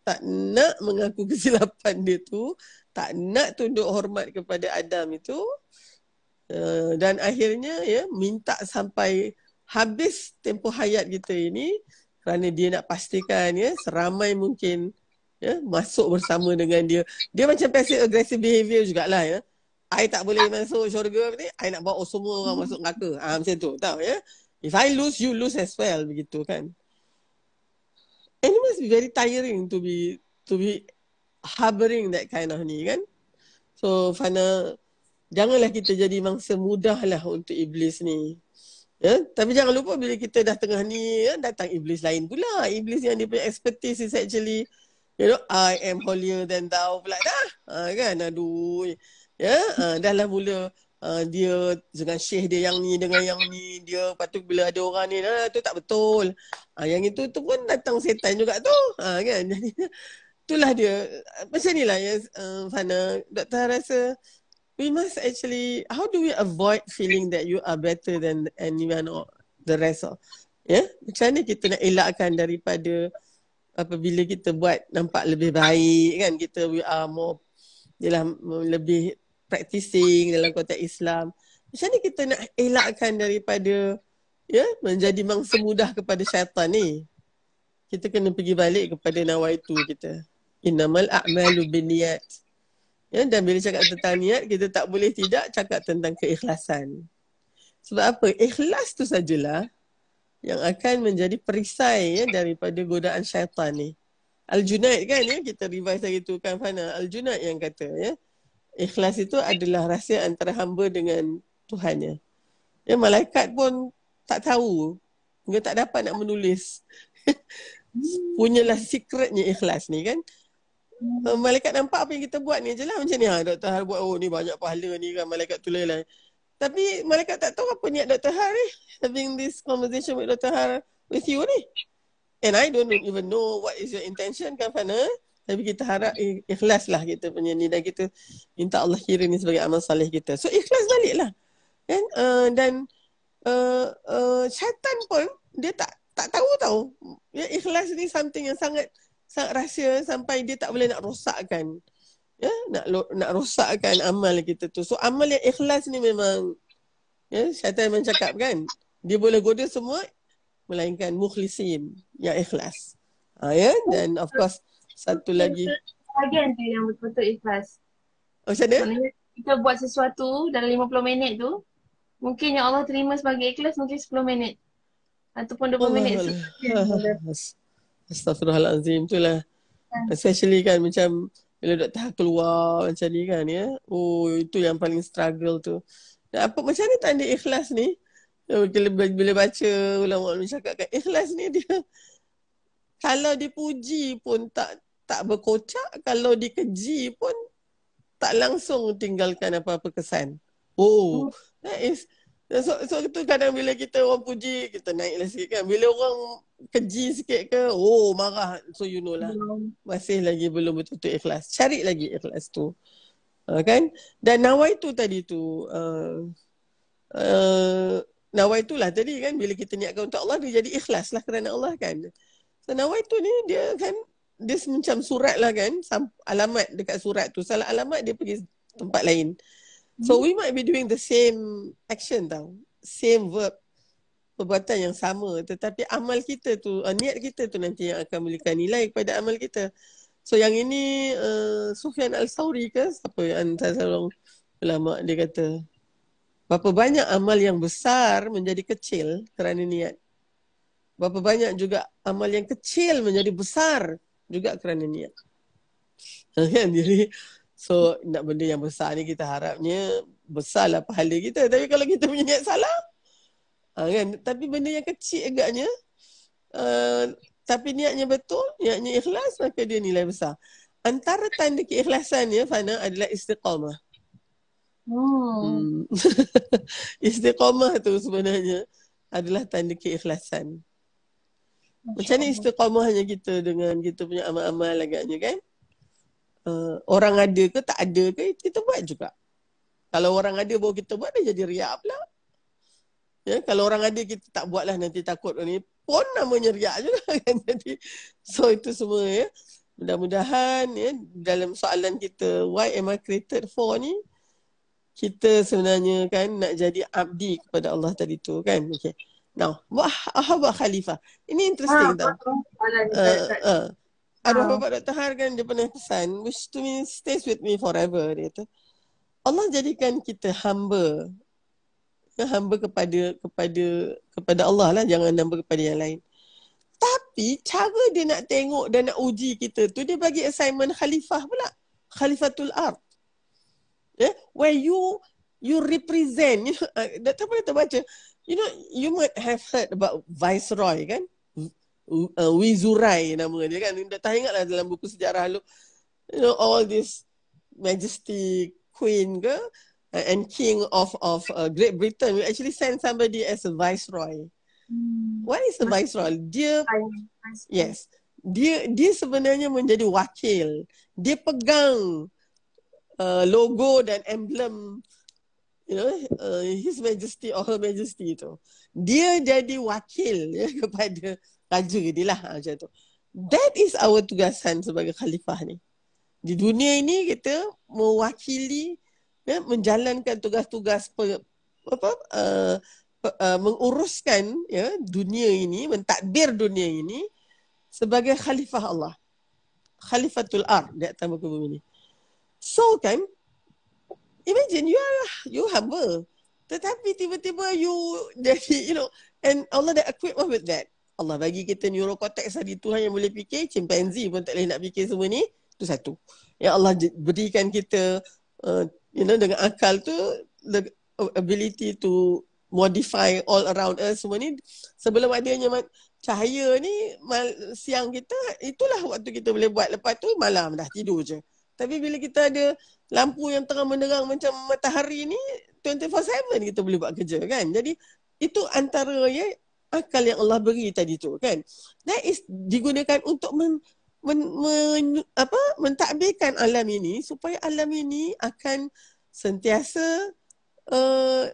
tak nak mengaku kesilapan dia tu tak nak tunduk hormat kepada Adam itu uh, dan akhirnya ya minta sampai habis tempoh hayat kita ini kerana dia nak pastikan ya seramai mungkin ya masuk bersama dengan dia. Dia macam passive aggressive behavior jugalah ya. I tak boleh masuk syurga ni I nak bawa semua orang masuk neraka. Ah macam tu tahu ya. If I lose you lose as well begitu kan and it must be very tiring to be to be harboring that kind of ni kan so Fana janganlah kita jadi mangsa mudah lah untuk iblis ni Ya, tapi jangan lupa bila kita dah tengah ni ya, datang iblis lain pula. Iblis yang dia punya expertise is actually you know I am holier than thou pula dah. Ha, kan aduh. Ya, ha, dah lah mula uh, dia dengan syekh dia yang ni dengan yang ni dia patut bila ada orang ni nah, tu tak betul. Ha, yang itu tu pun datang setan juga tu. Ha, kan. Jadi itulah dia macam inilah ya uh, Fana doktor rasa we must actually how do we avoid feeling that you are better than anyone or the rest of ya yeah? macam mana kita nak elakkan daripada apabila kita buat nampak lebih baik kan kita we are more dalam lebih practicing dalam konteks Islam macam mana kita nak elakkan daripada ya menjadi mangsa mudah kepada syaitan ni kita kena pergi balik kepada nawaitu kita innamal a'malu binniyat Ya, dan bila cakap tentang niat, kita tak boleh tidak cakap tentang keikhlasan. Sebab apa? Ikhlas tu sajalah yang akan menjadi perisai ya, daripada godaan syaitan ni. Al-Junaid kan ya, kita revise lagi tu kan Fana. Al-Junaid yang kata ya, ikhlas itu adalah rahsia antara hamba dengan Tuhannya. Ya, malaikat pun tak tahu. Dia tak dapat nak menulis. Punyalah secretnya ikhlas ni kan. Uh, malaikat nampak apa yang kita buat ni je lah macam ni ha. Dr. Har buat oh ni banyak pahala ni kan malaikat tu lain Tapi malaikat tak tahu apa niat Dr. Har ni Having this conversation with Dr. Har with you ni And I don't even know what is your intention kan Fana Tapi kita harap ikhlas lah kita punya ni Dan kita. Minta Allah kira ni sebagai amal salih kita. So ikhlas balik lah kan? Uh, dan uh, uh, syaitan pun dia tak tak tahu tahu ya, ikhlas ni something yang sangat sangat rahsia sampai dia tak boleh nak rosakkan. Ya nak nak rosakkan amal kita tu. So amal yang ikhlas ni memang ya syaitan memang cakap kan? Dia boleh goda semua melainkan mukhlisin yang ikhlas. Ha, ya? Dan of course satu lagi bahagian tu yang betul-betul ikhlas oh, macam mana kita buat sesuatu dalam 50 minit tu mungkin yang Allah terima sebagai ikhlas mungkin 10 minit ataupun 20 Allah minit Allah. Astaghfirullahalazim tu lah. Ya. Especially kan macam bila doktor keluar macam ni kan ya. Oh itu yang paling struggle tu. Dan apa macam ni tanda ikhlas ni? Bila, bila baca ulama ulama cakap kan ikhlas ni dia kalau dipuji pun tak tak berkocak, kalau dikeji pun tak langsung tinggalkan apa-apa kesan. Oh, that is So, so itu kadang bila kita orang puji, kita naiklah sikit kan. Bila orang keji sikit ke, oh marah. So you know lah. Masih lagi belum betul-betul ikhlas. Cari lagi ikhlas tu. Uh, kan? Dan nawai tu tadi tu. Uh, uh, nawai tu lah tadi kan. Bila kita niatkan untuk Allah, dia jadi ikhlas lah kerana Allah kan. So nawai tu ni dia kan, dia macam surat lah kan. Alamat dekat surat tu. Salah alamat dia pergi tempat lain. So we might be doing the same action tau. Same verb. Perbuatan yang sama. Tetapi amal kita tu, uh, niat kita tu nanti yang akan memberikan nilai kepada amal kita. So yang ini uh, Sufyan Al-Sawri ke? Siapa yang antara seorang ulama dia kata. Berapa banyak amal yang besar menjadi kecil kerana niat. Berapa banyak juga amal yang kecil menjadi besar juga kerana niat. Kan? Jadi So nak benda yang besar ni kita harapnya besarlah pahala kita. Tapi kalau kita punya niat salah, uh, kan? Tapi benda yang kecil agaknya, uh, tapi niatnya betul, niatnya ikhlas, maka dia nilai besar. Antara tanda keikhlasan ya Fana adalah istiqamah. Hmm. istiqamah tu sebenarnya adalah tanda keikhlasan. Macam ni istiqamahnya kita dengan kita punya amal-amal agaknya kan? uh, orang ada ke tak ada ke kita buat juga. Kalau orang ada baru kita buat dia jadi riak pula. Ya, kalau orang ada kita tak buatlah nanti takut ni pun namanya riak juga kan. Jadi so itu semua ya. Mudah-mudahan ya dalam soalan kita why am I created for ni kita sebenarnya kan nak jadi abdi kepada Allah tadi tu kan. Okay. Now, wah, apa khalifah? Ini interesting ha, tau. Uh, uh, arwah bapak Dr. Har kan dia pernah pesan which to me stays with me forever dia kata Allah jadikan kita hamba ya, hamba kepada kepada kepada Allah lah jangan hamba kepada yang lain tapi cara dia nak tengok dan nak uji kita tu dia bagi assignment khalifah pula khalifatul ard yeah? where you you represent you know, uh, Dr. pernah terbaca you know you might have heard about viceroy kan uh, Wizurai nama dia kan. Tak ingatlah dalam buku sejarah lu. You know all this majesty queen ke uh, and king of of uh, Great Britain we actually send somebody as a viceroy. Hmm. What is a viceroy? Dia Yes. Dia dia sebenarnya menjadi wakil. Dia pegang uh, logo dan emblem you know uh, his majesty or her majesty itu. Dia jadi wakil ya kepada raja dia lah ha, macam tu. That is our tugasan sebagai khalifah ni. Di dunia ini kita mewakili ya, menjalankan tugas-tugas pe, apa uh, pe, uh, menguruskan ya dunia ini, mentadbir dunia ini sebagai khalifah Allah. Khalifatul Ar di atas muka bumi ni. So kan imagine you are you humble tetapi tiba-tiba you jadi you know and Allah dah equip us with that. Allah bagi kita neurocortex tadi Tuhan yang boleh fikir, chimpanzee pun tak boleh nak fikir semua ni. Itu satu. Ya Allah berikan kita uh, you know dengan akal tu the ability to modify all around us semua ni sebelum adanya cahaya ni mal, siang kita itulah waktu kita boleh buat lepas tu malam dah tidur je tapi bila kita ada lampu yang tengah menerang macam matahari ni 24/7 kita boleh buat kerja kan? Jadi itu antara ya akal yang Allah beri tadi tu kan? That is digunakan untuk men, men, men, apa mentadbirkan alam ini supaya alam ini akan sentiasa uh,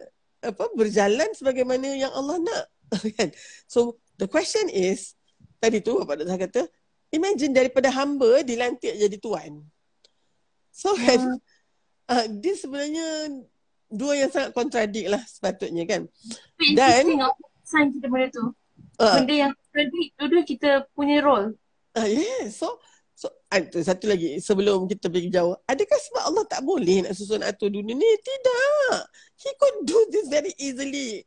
apa berjalan sebagaimana yang Allah nak kan? So the question is tadi tu Bapak Doktor kata imagine daripada hamba dilantik jadi tuan. So kan uh, dia sebenarnya dua yang sangat kontradik lah sepatutnya kan dan sign kita benda tu. Uh. Benda yang credit dua-dua kita punya role. Ah uh, yeah. So so ada satu lagi sebelum kita pergi jauh. Adakah sebab Allah tak boleh nak susun atur dunia ni? Tidak. He could do this very easily.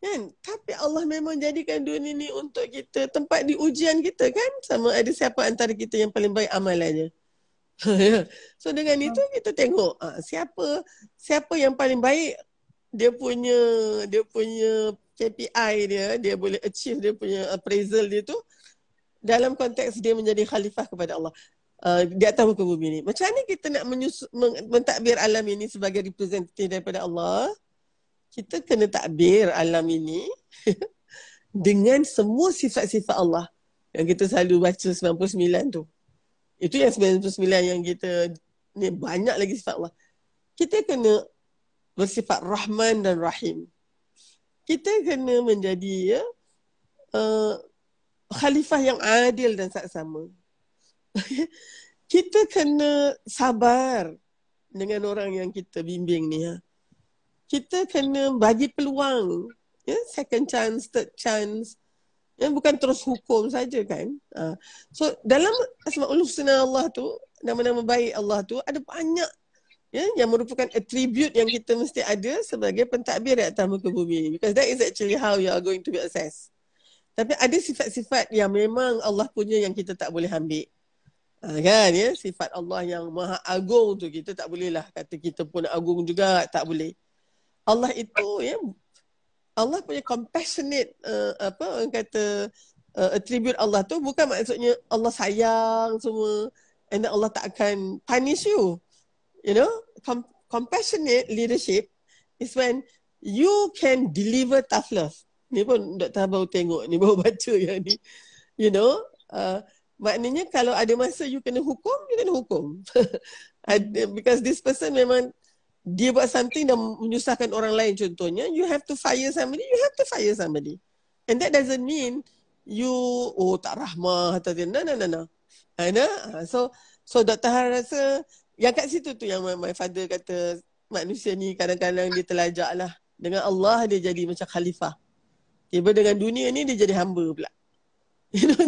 Kan? Tapi Allah memang jadikan dunia ni untuk kita tempat di ujian kita kan? Sama ada siapa antara kita yang paling baik amalannya. so dengan itu kita tengok uh, siapa siapa yang paling baik dia punya dia punya KPI dia, dia boleh achieve dia punya appraisal dia tu dalam konteks dia menjadi khalifah kepada Allah uh, di atas muka bumi ni. Macam mana kita nak menyusu, mentakbir alam ini sebagai representative daripada Allah? Kita kena takbir alam ini dengan semua sifat-sifat Allah yang kita selalu baca 99 tu. Itu yang 99 yang kita ni banyak lagi sifat Allah. Kita kena bersifat Rahman dan Rahim kita kena menjadi ya uh, khalifah yang adil dan saksama. kita kena sabar dengan orang yang kita bimbing ni ha. Kita kena bagi peluang ya second chance, third chance. Ya bukan terus hukum saja kan. Uh, so dalam asmaul husna Allah tu nama-nama baik Allah tu ada banyak ya, yang merupakan attribute yang kita mesti ada sebagai pentadbir di atas muka bumi. Because that is actually how you are going to be assessed. Tapi ada sifat-sifat yang memang Allah punya yang kita tak boleh ambil. Ha, kan ya? Sifat Allah yang maha agung tu kita tak boleh lah kata kita pun agung juga tak boleh. Allah itu ya Allah punya compassionate uh, apa orang kata uh, attribute Allah tu bukan maksudnya Allah sayang semua and Allah tak akan punish you you know, com- compassionate leadership is when you can deliver tough love. Ni pun Dr. baru tengok ni, baru baca yang ni. You know, uh, maknanya kalau ada masa you kena hukum, you kena hukum. Because this person memang dia buat something dan menyusahkan orang lain contohnya, you have to fire somebody, you have to fire somebody. And that doesn't mean you, oh tak rahmah atau dia, no, no, no, no. Ana, so, so Dr. Har rasa yang kat situ tu yang my father kata manusia ni kadang-kadang dia terlajak lah. Dengan Allah dia jadi macam khalifah. Tiba dengan dunia ni dia jadi hamba pula. You know,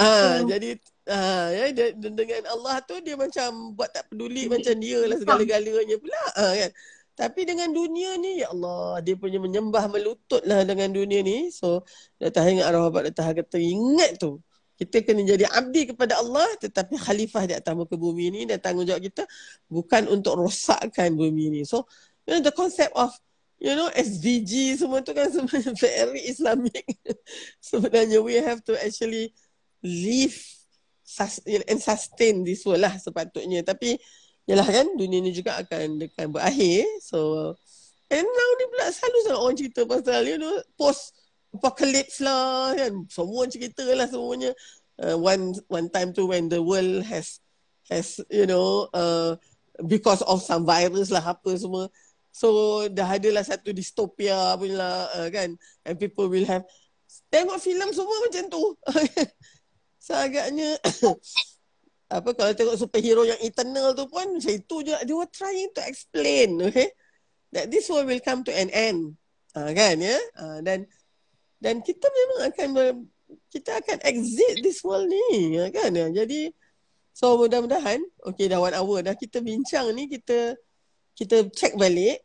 ah, hmm. jadi Ha, ya, dia, dengan Allah tu dia macam buat tak peduli macam dia lah segala-galanya pula. Ha, kan? Tapi dengan dunia ni, ya Allah, dia punya menyembah melutut lah dengan dunia ni. So, Datah ingat arwah Bapak Datah kata, ingat tu. Kita kena jadi abdi kepada Allah tetapi khalifah di atas muka bumi ni dan tanggungjawab kita bukan untuk rosakkan bumi ni. So, you know, the concept of you know SDG semua tu kan sebenarnya very Islamic. sebenarnya we have to actually live and sustain this world lah sepatutnya. Tapi yalah kan dunia ni juga akan akan berakhir. So and now ni pula selalu sangat orang cerita pasal you know post apocalypse lah kan. Semua cerita lah semuanya. Uh, one one time tu when the world has has you know uh, because of some virus lah apa semua So dah ada lah satu distopia pun lah uh, kan. And people will have tengok filem semua macam tu. so agaknya apa kalau tengok superhero yang eternal tu pun macam itu je. They were trying to explain okay. That this world will come to an end. Uh, kan ya. Uh, dan dan kita memang akan kita akan exit this world ni ya, kan. Ya. Jadi so mudah-mudahan okay dah one hour dah kita bincang ni kita kita check balik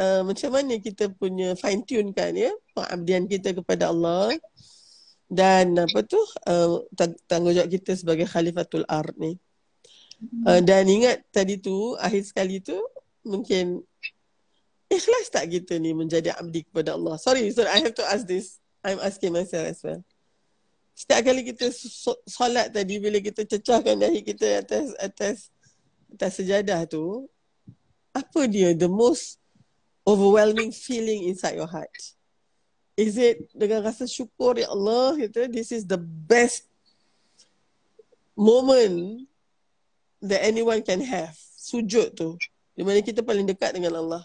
uh, macam mana kita punya fine tune kan ya pengabdian kita kepada Allah dan apa tu uh, tanggungjawab kita sebagai khalifatul ard ni. Uh, dan ingat tadi tu akhir sekali tu mungkin ikhlas tak kita ni menjadi abdi kepada Allah? Sorry sorry I have to ask this. I'm asking myself as well. Setiap kali kita solat tadi bila kita cecahkan dahi kita atas atas atas sejadah tu apa dia the most overwhelming feeling inside your heart? Is it dengan rasa syukur ya Allah gitu, this is the best moment that anyone can have. Sujud tu. Di mana kita paling dekat dengan Allah.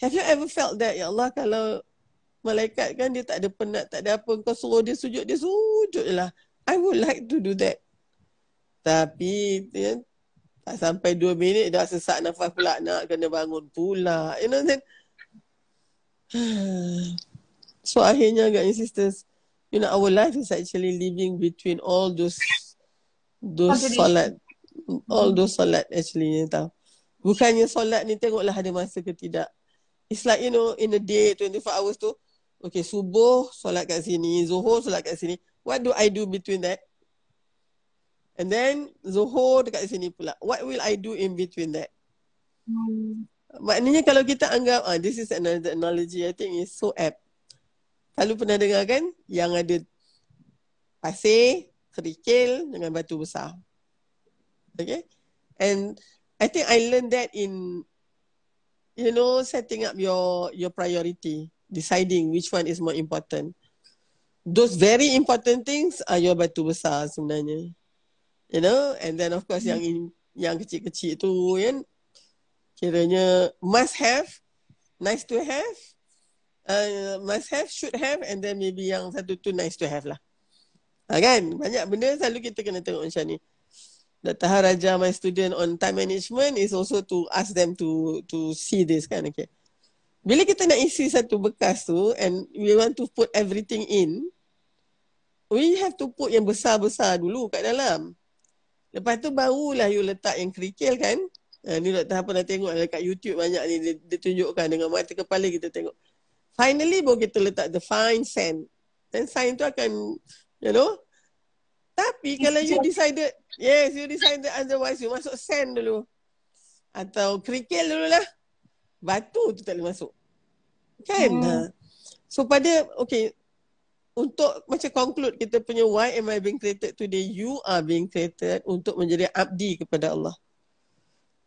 Have you ever felt that ya Allah kalau malaikat kan dia tak ada penat, tak ada apa kau suruh dia sujud, dia sujud lah. I would like to do that. Tapi ya, tak sampai dua minit dah sesak nafas pula nak kena bangun pula. You know then. So akhirnya guys sisters, you know our life is actually living between all those those solat. All those solat actually you tahu. Bukannya solat ni tengoklah ada masa ke tidak. It's like you know in a day 24 hours tu. Okay subuh solat kat sini, zuhur solat kat sini. What do I do between that? And then Zohor dekat sini pula. What will I do in between that? Hmm. Maknanya kalau kita anggap, ah, this is another analogy, I think is so apt. Kalau pernah dengar kan, yang ada pasir, kerikil dengan batu besar. Okay? And I think I learned that in, you know, setting up your your priority, deciding which one is more important. Those very important things are your batu besar sebenarnya you know and then of course hmm. yang in, yang kecil-kecil tu kan kiranya must have nice to have uh, must have should have and then maybe yang satu tu nice to have lah ha, kan banyak benda selalu kita kena tengok macam ni Dr. Haraja, my student on time management is also to ask them to to see this kan okay bila kita nak isi satu bekas tu and we want to put everything in we have to put yang besar-besar dulu kat dalam Lepas tu barulah you letak yang kerikil kan. Uh, ni Dr. Apa nak tengok dekat YouTube banyak ni dia, dia tunjukkan dengan mata kepala kita tengok. Finally baru kita letak the fine sand. Dan sand tu akan you know. Tapi kalau you decided yes you decided otherwise you masuk sand dulu. Atau kerikil dulu lah. Batu tu tak boleh masuk. Kan? Hmm. Ha. So pada okay untuk macam conclude kita punya why am I being created today you are being created untuk menjadi abdi kepada Allah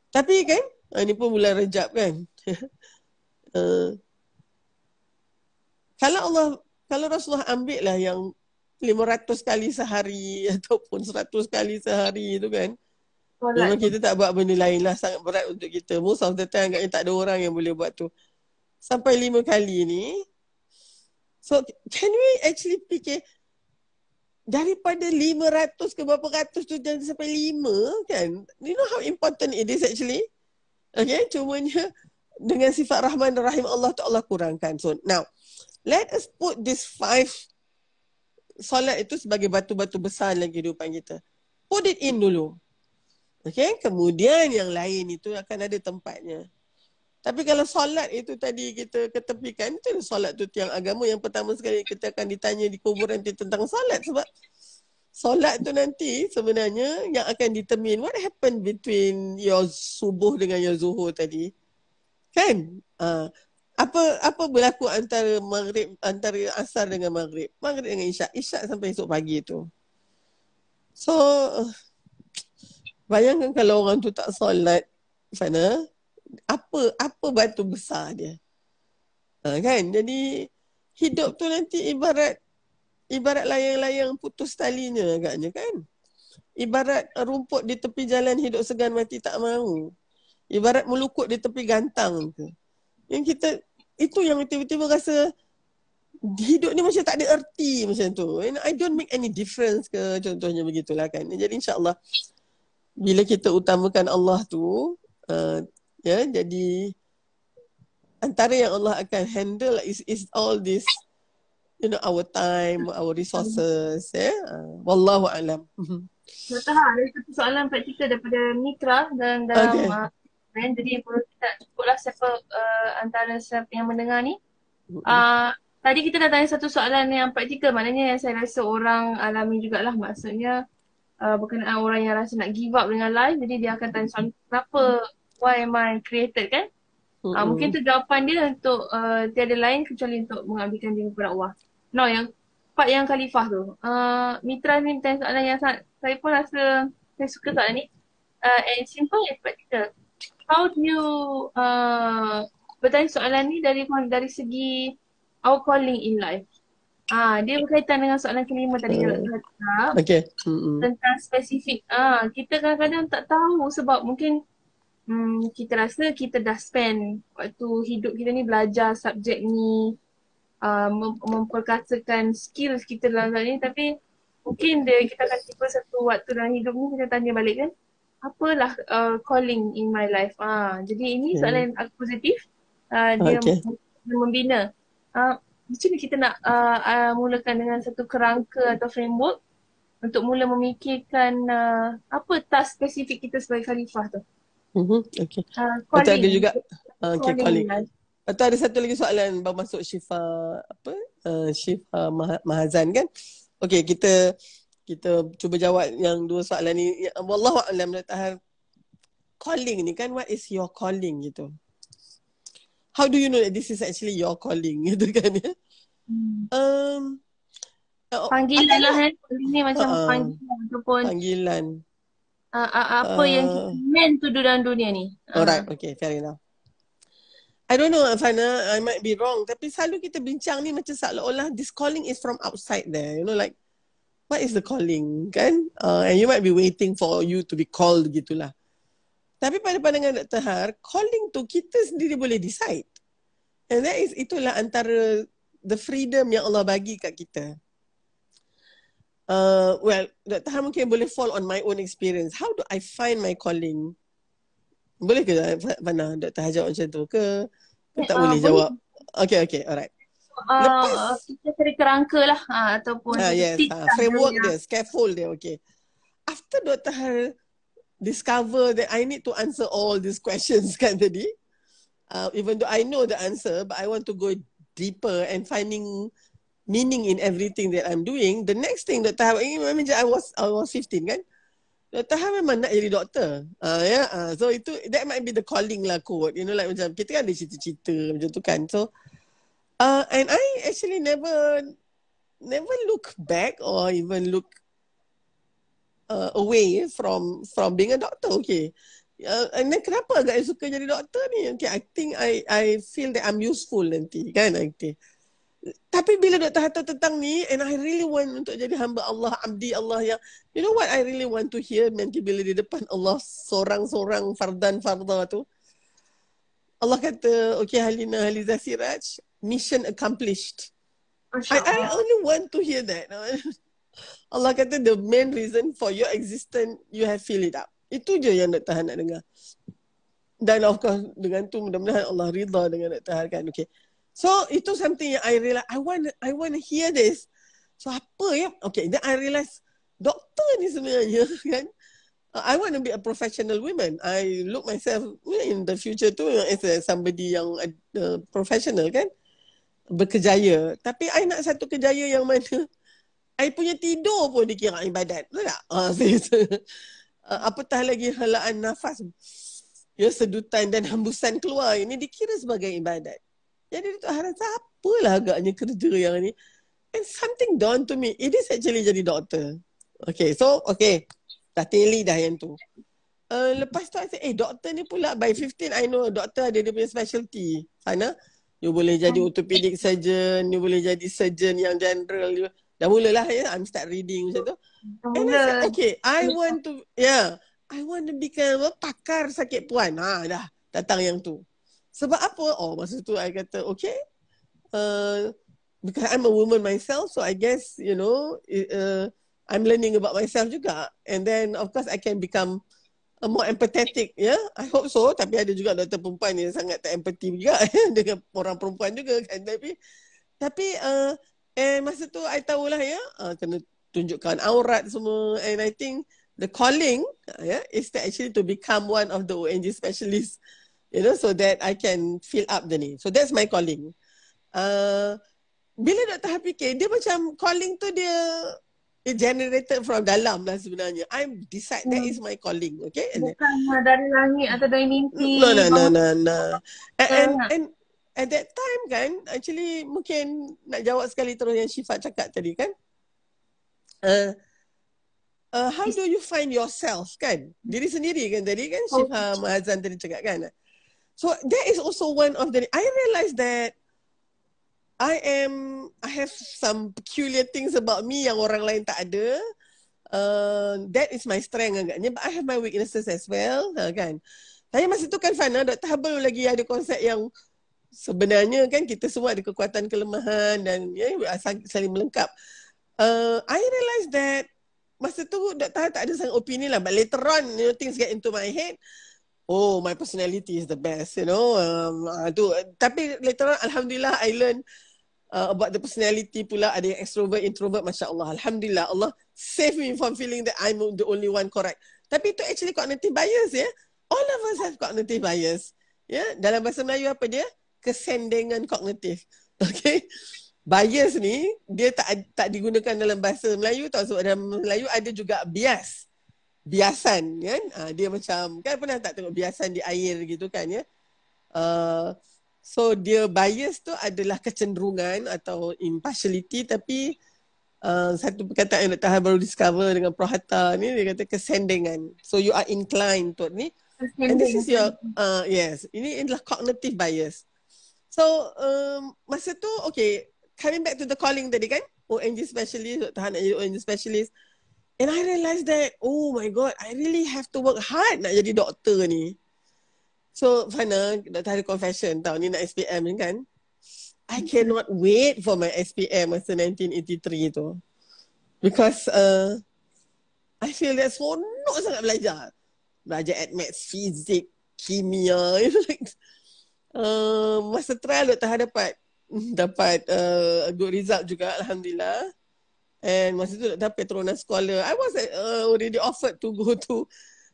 tapi kan ini pun bulan rejab kan uh, kalau Allah kalau Rasulullah ambil lah yang 500 kali sehari ataupun 100 kali sehari tu kan Memang kita tak buat benda lain lah Sangat berat untuk kita Most of the time Agaknya tak ada orang yang boleh buat tu Sampai lima kali ni So can we actually fikir daripada 500 ke berapa ratus tu jadi sampai 5 kan? You know how important it is actually? Okay, cumanya dengan sifat Rahman dan Rahim Allah tu Allah kurangkan. So now, let us put this five solat itu sebagai batu-batu besar dalam kehidupan kita. put it in dulu. Okay, kemudian yang lain itu akan ada tempatnya. Tapi kalau solat itu tadi kita ketepikan, itu solat tu tiang agama yang pertama sekali kita akan ditanya di kuburan nanti tentang solat sebab solat tu nanti sebenarnya yang akan determine what happened between your subuh dengan your zuhur tadi. Kan? Uh, apa apa berlaku antara maghrib antara asar dengan maghrib? Maghrib dengan isyak, isyak sampai esok pagi tu. So bayangkan kalau orang tu tak solat sana apa apa batu besar dia. Ha, kan? Jadi hidup tu nanti ibarat ibarat layang-layang putus talinya agaknya kan. Ibarat rumput di tepi jalan hidup segan mati tak mau. Ibarat melukut di tepi gantang tu. Yang kita itu yang tiba-tiba rasa hidup ni macam tak ada erti macam tu. And I don't make any difference ke contohnya begitulah kan. Jadi insyaAllah bila kita utamakan Allah tu uh, Ya, jadi antara yang Allah akan handle is is all this you know our time, our resources, ya. Uh, wallahu alam. Betul ha, ada satu soalan praktikal daripada Mitra dan dalam okay. uh, jadi perlu kita cukuplah siapa uh, antara siapa yang mendengar ni. Uh, tadi kita dah tanya satu soalan yang praktikal maknanya yang saya rasa orang alami jugalah maksudnya uh, berkenaan orang yang rasa nak give up dengan life jadi dia akan tanya soalan kenapa why am I created kan? Mm-hmm. Uh, mungkin tu jawapan dia untuk uh, tiada lain kecuali untuk mengambilkan diri kepada Allah. No, yang part yang khalifah tu. Uh, Mitra ni bertanya soalan yang sangat, saya pun rasa saya suka soalan ni. Uh, and simple and practical. How do you uh, bertanya soalan ni dari dari segi our calling in life? Ah, dia berkaitan dengan soalan kelima tadi uh, uh, okay. mm-hmm. tentang spesifik. Ah, kita kadang-kadang tak tahu sebab mungkin hmm, kita rasa kita dah spend waktu hidup kita ni belajar subjek ni uh, mem- memperkasakan skills kita dalam hal ni tapi mungkin dia kita akan tiba satu waktu dalam hidup ni kita tanya balik kan apalah uh, calling in my life ah jadi ini okay. soalan aku positif uh, dia okay. membina uh, macam ni kita nak uh, uh, mulakan dengan satu kerangka atau framework untuk mula memikirkan uh, apa task spesifik kita sebagai khalifah tu. Mm-hmm. Okay. Uh, Atau ada juga uh, okay, calling. calling. Atau ada satu lagi soalan baru masuk Syifa apa? Uh, Syifa Mah- Mahazan kan? Okay, kita kita cuba jawab yang dua soalan ni. Ya, wallahu a'lam tahar calling ni kan what is your calling gitu. How do you know that this is actually your calling gitu kan ya? Hmm. Um, panggilan lah kan. Ini macam uh, panggilan ataupun panggilan uh, uh, apa uh, yang kita meant to do dalam dunia ni. Uh. Alright, okay, fair enough. I don't know, Fana, I might be wrong. Tapi selalu kita bincang ni macam seolah-olah this calling is from outside there. You know, like, what is the calling, kan? Uh, and you might be waiting for you to be called gitulah. Tapi pada pandangan Dr. Har, calling tu kita sendiri boleh decide. And that is, itulah antara the freedom yang Allah bagi kat kita. Uh, well, Dr. Han mungkin boleh fall on my own experience. How do I find my calling? Boleh ke Fana Dr. Han jawab macam tu ke? ke tak uh, boleh jawab? Okay, okay, alright. Uh, Lepas, kita cari kerangka lah uh, ataupun uh, yes, uh, framework dia, scaffold dia, okay. After Dr. Han discover that I need to answer all these questions kan tadi, uh, even though I know the answer, but I want to go deeper and finding meaning in everything that I'm doing, the next thing Dr. Ham, ini memang I was I was 15 kan? Dr. Ham memang nak jadi doktor. Uh, yeah, uh, so itu, that might be the calling lah quote. You know, like macam kita kan ada cita-cita macam tu kan. So, uh, and I actually never, never look back or even look uh, away from from being a doctor. Okay. Uh, and then kenapa agak suka jadi doktor ni? Okay, I think I I feel that I'm useful nanti kan nanti tapi bila doktor Hatta tentang ni and I really want untuk jadi hamba Allah abdi Allah yang you know what I really want to hear nanti bila di depan Allah seorang-seorang fardan farda tu Allah kata okay Halina Haliza Siraj mission accomplished. I, I only want to hear that. Allah kata the main reason for your existence you have fill it up. Itu je yang doktor nak dengar. Dan of course dengan tu mudah-mudahan Allah rida dengan doktor kan. Okay. So itu something yang I realize. I want I want to hear this. So apa ya? Okay, then I realize doktor ni sebenarnya kan? I want to be a professional woman. I look myself in the future tu as a, somebody yang uh, professional kan. Berkejaya. Tapi I nak satu kejaya yang mana I punya tidur pun dikira ibadat. Betul tak? Uh, uh, apatah lagi helaan nafas. Ya, sedutan dan hembusan keluar ini dikira sebagai ibadat. Jadi tu rasa apalah agaknya kerja yang ni. And something dawned to me. It is actually jadi doktor. Okay, so okay. Dah teli dah yang tu. Uh, lepas tu, saya eh doktor ni pula by 15, I know doktor ada dia punya specialty. Sana, you boleh jadi oh. orthopedic surgeon, you boleh jadi surgeon yang general. You, dah mulalah ya, I'm start reading macam tu. And I said, okay, I want to, yeah, I want to become a pakar sakit puan. Ha, dah, datang yang tu. Sebab apa? Oh, masa tu I kata, okay, uh, because I'm a woman myself, so I guess, you know, uh, I'm learning about myself juga. And then of course I can become more empathetic, ya. Yeah? I hope so. Tapi ada juga doktor perempuan yang sangat tak empathy juga dengan orang perempuan juga kan. Tapi tapi uh, eh masa tu I tahulah ya, uh, kena tunjukkan aurat semua. And I think the calling ya yeah, is to actually to become one of the ONG specialists. You know, so that I can fill up the ni. So that's my calling. Uh, bila Dr. Hafike, dia macam calling tu dia it generated from dalam lah sebenarnya. I'm decide that is my calling, okay? Bukan dari langit atau dari mimpi. No, no, no, no, no. And, and, and at that time kan, actually mungkin nak jawab sekali terus yang Syifa cakap tadi kan. Uh, uh, how do you find yourself kan? Diri sendiri kan tadi kan Syifa oh. Mahazan tadi cakap kan. So that is also one of the, I realize that I am I have some peculiar things about me yang orang lain tak ada. Uh, that is my strength agaknya. But I have my weaknesses as well. Uh, kan? Tapi masa tu kan Fana, Dr. Hubble lagi ada konsep yang sebenarnya kan kita semua ada kekuatan kelemahan dan ya, saling melengkap. Uh, I realise that masa tu. Hubble tak ada sangat opini lah. But later on, you know, things get into my head. Oh, my personality is the best, you know. Um, uh, tu. Tapi later on, Alhamdulillah, I learn uh, about the personality pula ada yang extrovert introvert masya-Allah. Alhamdulillah Allah save me from feeling that I'm the only one correct. Tapi itu actually cognitive bias ya. All of us have cognitive bias ya. Yeah? dalam bahasa Melayu apa dia? Kesendengan kognitif. Okay? Bias ni dia tak tak digunakan dalam bahasa Melayu tau. Sebab dalam Melayu ada juga bias. Biasan kan? Uh, dia macam kan pernah tak tengok biasan di air gitu kan ya? Uh, So dia bias tu adalah kecenderungan atau impartiality tapi uh, satu perkataan yang Dr. baru discover dengan Prohata ni dia kata kesendengan. So you are inclined to ni. And this is your, uh, yes, ini adalah cognitive bias. So um, masa tu, okay, coming back to the calling tadi kan, ONG specialist, Dr. nak jadi ONG specialist. And I realised that, oh my God, I really have to work hard nak jadi doktor ni. So Fana, dah ada confession tau ni nak SPM ni kan. I cannot wait for my SPM masa 1983 tu. Because uh, I feel that seronok sangat belajar. Belajar at maths, fizik, kimia. You like, uh, masa trial Dr. dapat dapat uh, good result juga Alhamdulillah. And masa tu Dr. Petronas Scholar. I was uh, already offered to go to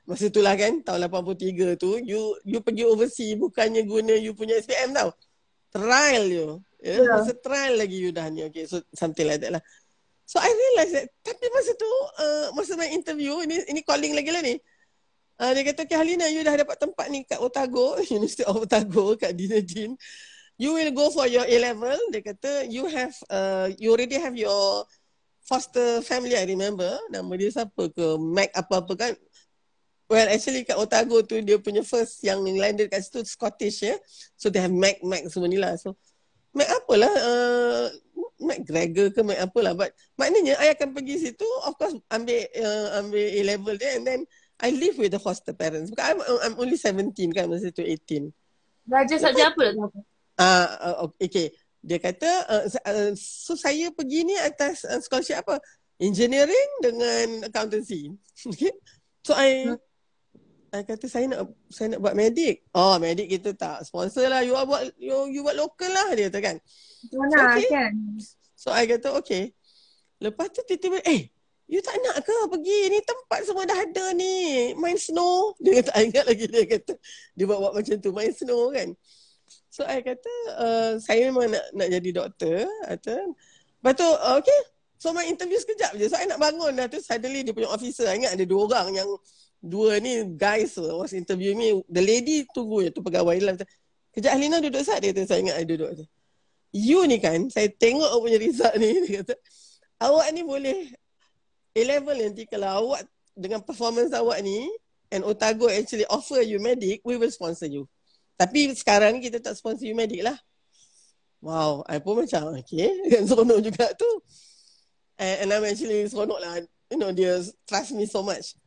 Masa tu lah kan, tahun 83 tu, you you pergi overseas bukannya guna you punya SPM tau. Trial you. Yeah? Yeah. Masa trial lagi you dah ni. Okay, so something like that lah. So I realise that, tapi masa tu, uh, masa main interview, ini ini calling lagi lah ni. Uh, dia kata, okay Halina, you dah dapat tempat ni kat Otago, University of Otago, kat Dinedin. You will go for your A-level. Dia kata, you have, uh, you already have your foster family, I remember. Nama dia siapa ke, Mac apa-apa kan. Well, actually kat Otago tu dia punya first yang landed kat situ Scottish ya. So they have Mac Mac semua ni lah. So Mac apalah uh, Mac Gregor ke Mac apalah but maknanya I akan pergi situ of course ambil uh, ambil A level dia and then I live with the foster parents. Because I'm I'm only 17 kan masa tu 18. Belajar saja apa tak Ah uh, okay. Dia kata uh, uh, so saya pergi ni atas uh, scholarship apa? Engineering dengan accountancy. Okay. So I hmm. I kata saya nak saya nak buat medik. Oh, medik kita tak sponsor lah. You buat you, you buat lokal lah dia kata kan. Mana okay. kan. So I kata okay. Lepas tu tiba-tiba eh You tak nak ke pergi ni tempat semua dah ada ni. Main snow. Dia kata, ingat lagi dia kata. Dia buat-buat macam tu. Main snow kan. So, I kata, uh, saya memang nak, nak jadi doktor. Kata. Lepas tu, uh, okay. So, my interview sekejap je. So, I nak bangun dah tu. Suddenly, dia punya officer. Ingat ada dua orang yang dua ni guys was interview me. The lady tunggu je tu pegawai lah. Kejap Alina duduk saat dia kata, saya ingat I duduk je. You ni kan, saya tengok awak punya result ni. Dia kata, awak ni boleh A-level nanti kalau awak dengan performance awak ni and Otago actually offer you medic, we will sponsor you. Tapi sekarang kita tak sponsor you medic lah. Wow, I pun macam okay. Kan seronok juga tu. And, and I'm actually seronok lah. You know, dia trust me so much.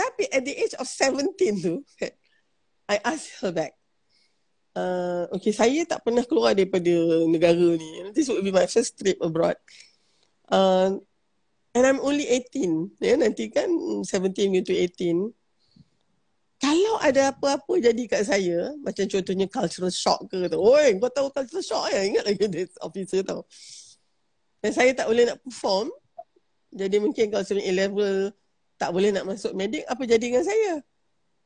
Tapi at the age of 17 tu, I ask her back. Uh, okay, saya tak pernah keluar daripada negara ni. This would be my first trip abroad. Uh, And I'm only 18. Ya, nanti kan 17 to 18. Kalau ada apa-apa jadi kat saya, macam contohnya cultural shock ke, kata, oi, kau tahu cultural shock ya? Ingat lagi dia officer tahu. Dan saya tak boleh nak perform. Jadi mungkin kalau suruh A-level tak boleh nak masuk medik, apa jadi dengan saya?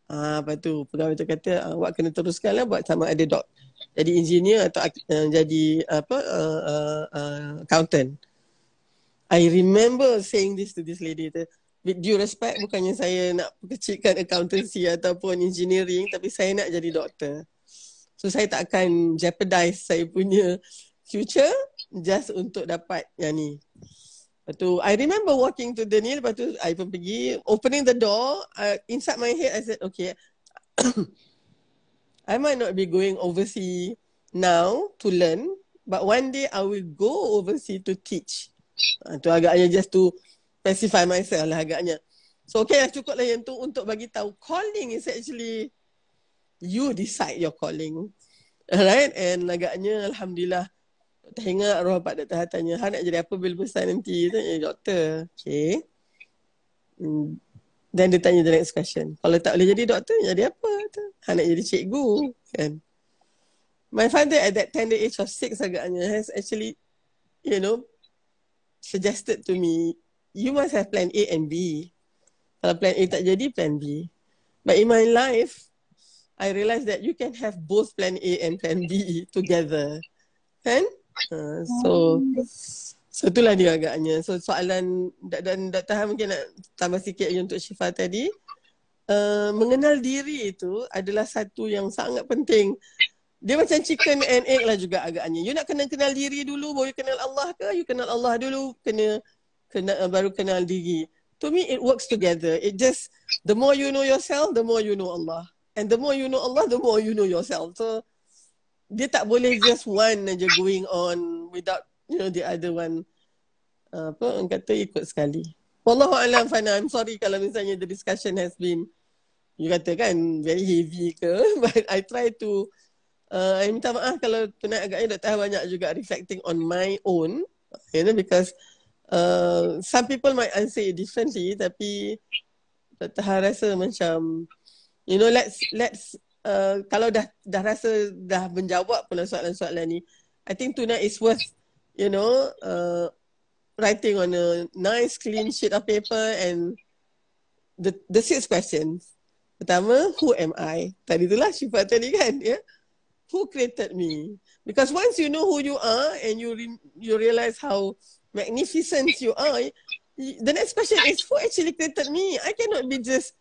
Ah, apa tu? Pegawai tu kata, ah, awak kena teruskan lah buat sama ada dok. Jadi engineer atau uh, jadi apa uh, uh, uh, accountant. I remember saying this to this lady. With due respect, bukannya saya nak kecilkan accountancy ataupun engineering, tapi saya nak jadi doktor. So saya tak akan jeopardize saya punya future just untuk dapat yang ni. Lepas tu, I remember walking to the ni, lepas tu I pun pergi, opening the door, uh, inside my head I said, okay, I might not be going overseas now to learn, but one day I will go overseas to teach. Ha, tu agaknya just to specify myself lah agaknya. So okay lah cukup lah yang tu untuk bagi tahu calling is actually you decide your calling. Alright and agaknya Alhamdulillah ingat roh Pak Dr. tanya Ha nak jadi apa bila besar nanti Tanya doktor Okay hmm. dia tanya the next question Kalau tak boleh jadi doktor Jadi apa Ha nak jadi cikgu Kan My father at that tender age of six agaknya Has actually You know suggested to me, you must have plan A and B. Kalau plan A tak jadi, plan B. But in my life, I realised that you can have both plan A and plan B together. Kan? Uh, so, so itulah dia agaknya. So soalan dan Dr. Han mungkin nak tambah sikit untuk Syifa tadi. Uh, mengenal diri itu adalah satu yang sangat penting dia macam chicken and egg lah juga agaknya. You nak kenal kenal diri dulu baru you kenal Allah ke? You kenal Allah dulu kena kena uh, baru kenal diri. To me it works together. It just the more you know yourself, the more you know Allah. And the more you know Allah, the more you know yourself. So dia tak boleh just one aja going on without you know the other one uh, apa orang kata ikut sekali. Wallahu alam fana. I'm sorry kalau misalnya the discussion has been you kata kan very heavy ke but I try to uh, I minta maaf kalau tonight agaknya Dr. banyak juga reflecting on my own you know because uh, some people might answer it differently tapi Dr. rasa macam you know let's let's uh, kalau dah dah rasa dah menjawab pula soalan-soalan ni I think tonight is worth you know uh, writing on a nice clean sheet of paper and the the six questions pertama who am I tadi itulah Syifa tadi kan ya yeah? who created me? Because once you know who you are and you re- you realize how magnificent you are, the next question is who actually created me? I cannot be just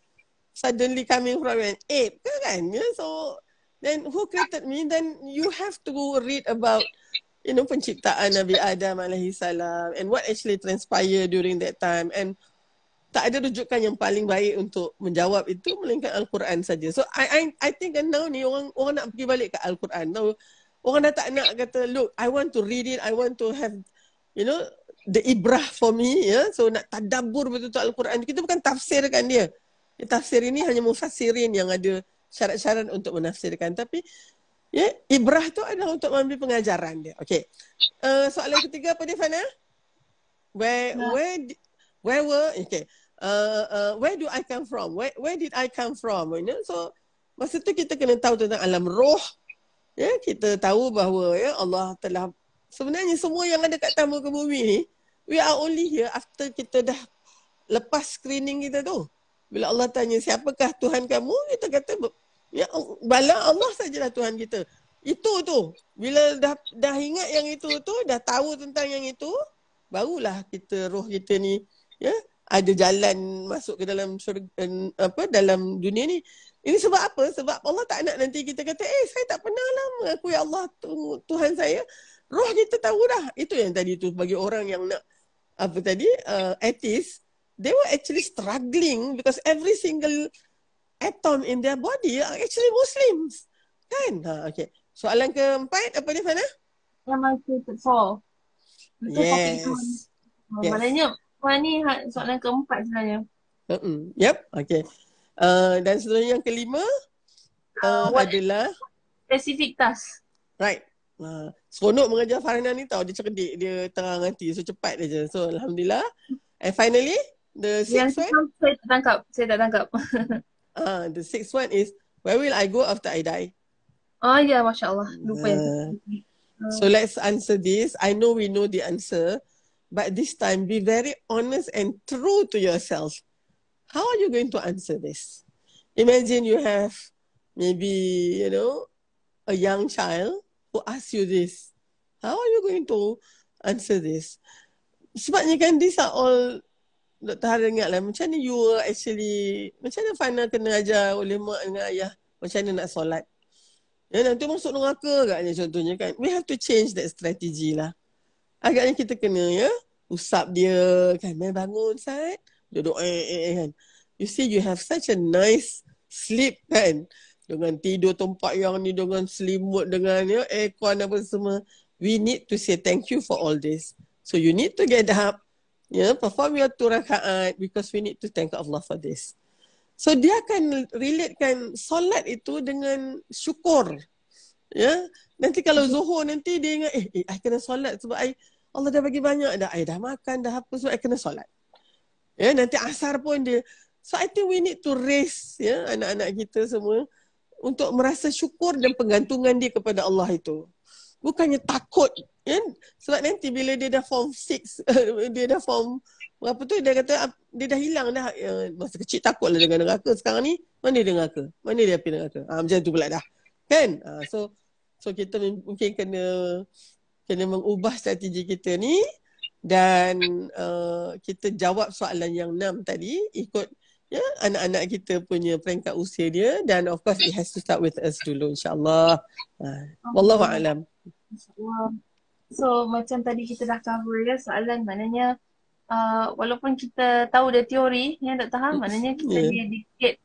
suddenly coming from an ape, kan? Yeah? So then who created me? Then you have to read about you know penciptaan Nabi Adam alaihi salam and what actually transpired during that time and tak ada rujukan yang paling baik untuk menjawab itu melainkan Al-Quran saja. So I I I think now ni orang orang nak pergi balik ke Al-Quran. Now orang dah tak nak kata look I want to read it, I want to have you know the ibrah for me ya. Yeah? So nak tadabbur betul-betul Al-Quran. Kita bukan tafsirkan dia. Ya, tafsir ini hanya mufassirin yang ada syarat-syarat untuk menafsirkan tapi ya ibrah tu adalah untuk mengambil pengajaran dia. Okay. Uh, soalan ketiga apa dia Fana? Where where where were okay uh, uh, where do I come from? Where where did I come from? You know, so masa tu kita kena tahu tentang alam roh. Ya, kita tahu bahawa ya Allah telah sebenarnya semua yang ada kat tamu ke bumi ni, we are only here after kita dah lepas screening kita tu. Bila Allah tanya siapakah Tuhan kamu, kita kata ya bala Allah sajalah Tuhan kita. Itu tu. Bila dah dah ingat yang itu tu, dah tahu tentang yang itu, barulah kita roh kita ni ya ada jalan masuk ke dalam syurga, apa dalam dunia ni. Ini sebab apa? Sebab Allah tak nak nanti kita kata, "Eh, saya tak pernah lah mengakui Allah tu, Tuhan saya." Roh kita tahu dah. Itu yang tadi tu bagi orang yang nak apa tadi uh, atheist they were actually struggling because every single atom in their body are actually Muslims. Kan? Ha, okay. Soalan keempat, apa dia, Fana? Yang masih four. Yes. yes. Maknanya, ni ha, soalan keempat sebenarnya. Uh-uh. Yep, okay. Uh, dan seterusnya yang kelima uh, uh, adalah specific task. Right. Uh, seronok mengajar Farhana ni tau. Dia cerdik. Dia terang hati. So cepat je. So Alhamdulillah. And finally, The sixth yang one? Saya tak tangkap. Saya tak tangkap. uh, the sixth one is, where will I go after I die? Oh ya, yeah, Masya Allah. Lupa uh, uh, So let's answer this. I know we know the answer. But this time, be very honest and true to yourself. How are you going to answer this? Imagine you have maybe, you know, a young child who asks you this. How are you going to answer this? Sebabnya kan these are all Dr. Har ingat lah macam ni you actually macam mana Fana kena ajar oleh mak dengan ayah macam mana nak solat. Ya nanti masuk neraka agaknya contohnya kan. We have to change that strategy lah. Agaknya kita kena ya usap dia kan main bangun sat duduk eh, eh, eh kan. You see you have such a nice sleep kan. Dengan tidur tempat yang ni dengan selimut dengan ya aircon apa semua. We need to say thank you for all this. So you need to get up yeah, perform your two rakaat because we need to thank Allah for this. So dia akan relatekan solat itu dengan syukur. Ya. Yeah? Nanti kalau zuhur nanti dia ingat eh, eh I kena solat sebab I Allah dah bagi banyak dah. I dah makan dah apa sebab I kena solat. Ya, yeah? nanti asar pun dia. So I think we need to raise ya yeah, anak-anak kita semua untuk merasa syukur dan pengantungan dia kepada Allah itu. Bukannya takut kan? Sebab nanti bila dia dah form 6 dia dah form apa tu dia kata dia dah hilang dah. Ya, masa kecil takutlah dengan neraka. Sekarang ni mana dia neraka? Mana dia api neraka? Ha, macam tu pula dah. Kan? Ha, so so kita mungkin kena kena mengubah strategi kita ni dan uh, kita jawab soalan yang enam tadi ikut ya anak-anak kita punya peringkat usia dia dan of course it has to start with us dulu insyaallah. Ha, wallahu alam. Insyaallah So macam tadi kita dah cover ya soalan maknanya uh, walaupun kita tahu dia teori yang tak tahu maknanya kita yeah. dia dikit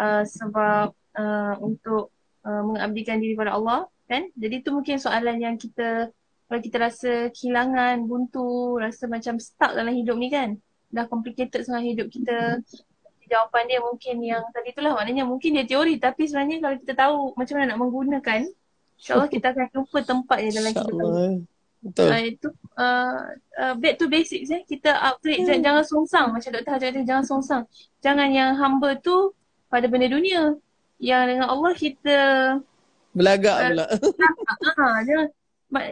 uh, sebab uh, untuk uh, mengabdikan diri kepada Allah kan. Jadi tu mungkin soalan yang kita kalau kita rasa kehilangan, buntu, rasa macam stuck dalam hidup ni kan. Dah complicated sangat hidup kita. Jawapan dia mungkin yang tadi itulah maknanya mungkin dia teori tapi sebenarnya kalau kita tahu macam mana nak menggunakan InsyaAllah kita akan jumpa tempatnya dalam kehidupan. Betul. Uh, itu uh, uh, back to basics eh. Kita upgrade hmm. jangan songsang macam Dr. Hajar kata jangan songsang. Jangan yang hamba tu pada benda dunia. Yang dengan Allah kita belagak uh, pula. uh, jangan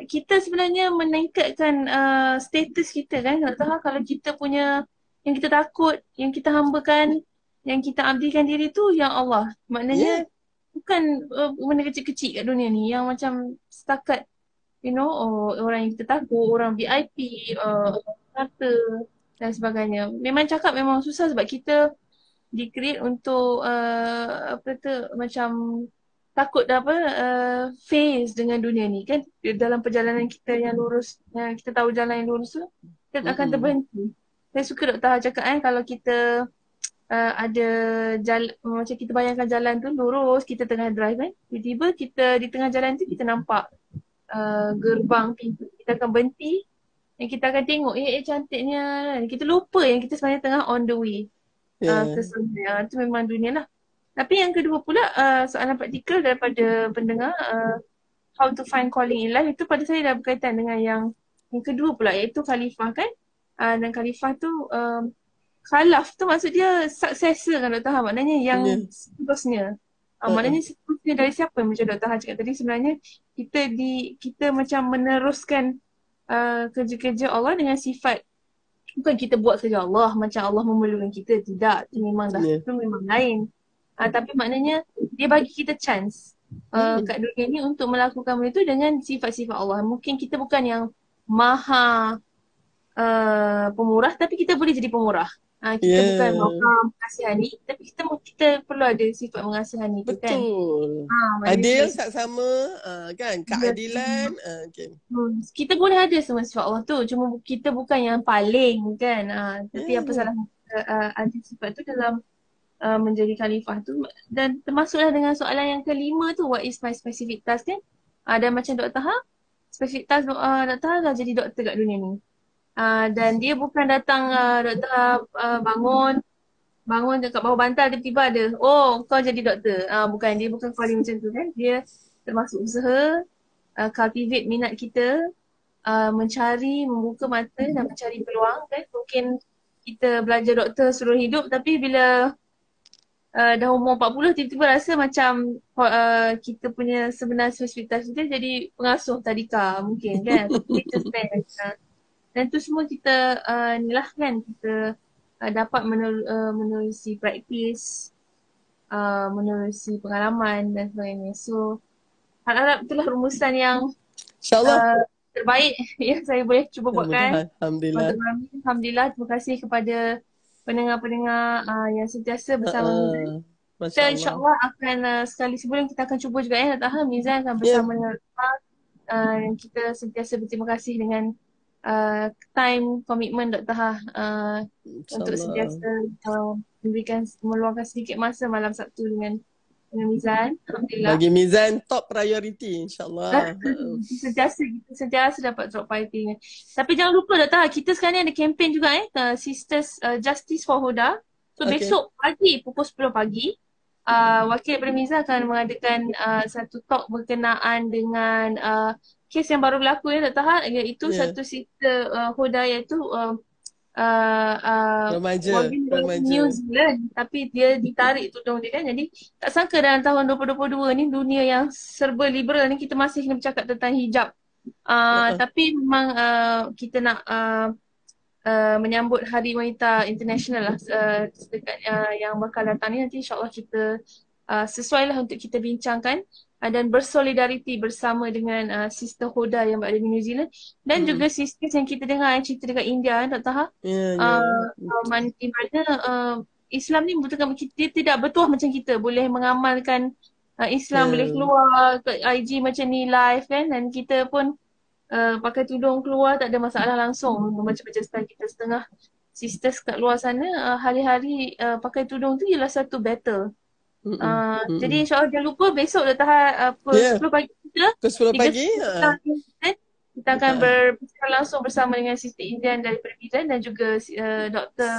kita sebenarnya meningkatkan uh, status kita kan Dr. Ha, kalau kita punya yang kita takut, yang kita hambakan, yang kita abdikan diri tu yang Allah. Maknanya yeah. bukan uh, benda kecil-kecil kat dunia ni yang macam setakat you know oh, orang yang kita takut, orang VIP, uh, kata dan sebagainya. Memang cakap memang susah sebab kita di-create untuk uh, apa tu macam takut dah apa uh, face dengan dunia ni kan dalam perjalanan kita yang lurus yang kita tahu jalan yang lurus tu kita mm-hmm. akan terberhenti. Saya suka Dr. cakap kan kalau kita uh, ada jalan macam kita bayangkan jalan tu lurus kita tengah drive kan tiba-tiba kita di tengah jalan tu kita nampak uh, gerbang pintu kita akan berhenti dan kita akan tengok eh, eh cantiknya kita lupa yang kita sebenarnya tengah on the way yeah. uh, ke sana itu memang dunia lah tapi yang kedua pula uh, soalan praktikal daripada pendengar uh, how to find calling in life itu pada saya dah berkaitan dengan yang yang kedua pula iaitu khalifah kan uh, dan khalifah tu um, khalaf tu maksud dia successor kan Dr. Ha maknanya yang yeah. seterusnya Uh, maknanya seterusnya dari siapa macam Dr. Ha cakap tadi sebenarnya kita di kita macam meneruskan uh, kerja-kerja Allah dengan sifat bukan kita buat kerja Allah macam Allah memerlukan kita. Tidak. Itu memang dah. Yeah. Itu memang lain. Uh, tapi maknanya dia bagi kita chance uh, kat dunia ni untuk melakukan benda tu dengan sifat-sifat Allah. Mungkin kita bukan yang maha uh, pemurah tapi kita boleh jadi pemurah. Ha, kita yeah. bukan maha mengasihani tapi kita kita perlu ada sifat mengasihani tu kan. Betul. Ha, Adil tak sama uh, kan keadilan uh, okay. hmm. Kita boleh ada semua sifat Allah tu cuma kita bukan yang paling kan. Ha, tapi yeah. apa salah uh, ada sifat tu dalam uh, menjadi khalifah tu dan termasuklah dengan soalan yang kelima tu what is my specific task kan. Uh, dan macam Dr. Ha, specific task uh, Dr. Ha dah jadi doktor kat dunia ni. Uh, dan dia bukan datang uh, doktor uh, bangun bangun dekat bawah bantal tiba-tiba ada oh kau jadi doktor. Uh, bukan dia bukan calling macam tu kan. Dia termasuk usaha uh, cultivate minat kita uh, mencari membuka mata dan mencari peluang kan. Mungkin kita belajar doktor seluruh hidup tapi bila uh, dah umur 40 tiba-tiba rasa macam uh, kita punya sebenar spesialitas kita jadi pengasuh tadika mungkin kan. Dan tu semua kita uh, ni lah kan kita uh, dapat menul- uh, menerusi praktis, uh, menerusi pengalaman dan sebagainya. So harap-harap itulah rumusan yang uh, terbaik yang saya boleh cuba buatkan. Alhamdulillah. Alhamdulillah. Terima kasih kepada pendengar-pendengar uh, yang sentiasa bersama uh, Kita insyaAllah akan uh, sekali sebulan kita akan cuba juga eh. Tak Mizan akan bersama yeah. dengan uh, kita sentiasa berterima kasih dengan uh, time commitment Dr. Ha uh, untuk sentiasa uh, memberikan meluangkan sedikit masa malam Sabtu dengan dengan Mizan. Alhamdulillah. Bagi Mizan top priority insyaAllah. sentiasa kita sentiasa dapat top priority. Tapi jangan lupa Dr. Ha, kita sekarang ni ada campaign juga eh. Uh, Sisters uh, Justice for Huda. So okay. besok pagi pukul 10 pagi. Uh, Wakil Mizan akan mengadakan uh, satu talk berkenaan dengan uh, kes yang baru berlaku ya tak tahan iaitu yeah. satu sister uh, Hoda iaitu uh, uh, uh, remaja, remaja. New Zealand tapi dia ditarik tudung dia kan jadi tak sangka dalam tahun 2022 ni dunia yang serba liberal ni kita masih kena bercakap tentang hijab uh, uh-huh. tapi memang uh, kita nak uh, Uh, menyambut Hari Wanita International lah uh, dekat uh, yang bakal datang ni nanti insyaAllah kita uh, sesuai lah untuk kita bincangkan uh, dan bersolidariti bersama dengan uh, sister Hoda yang berada di New Zealand dan hmm. juga sister yang kita dengar yang cerita dekat India kan Dr. Ha? Yeah, yeah. Uh, man, di mana uh, Islam ni membutuhkan kita tidak betul macam kita boleh mengamalkan uh, Islam yeah. boleh keluar ke IG macam ni live kan dan kita pun uh, pakai tudung keluar tak ada masalah langsung macam-macam style kita setengah sisters kat luar sana uh, hari-hari uh, pakai tudung tu ialah satu battle Uh, mm-hmm. Jadi insyaAllah jangan lupa besok dah tahan apa, yeah. 10 pagi kita. Ke 10 pagi. Uh. Kita akan uh. berbicara langsung bersama dengan Sister Indian dari Perbidan dan juga uh, Dr.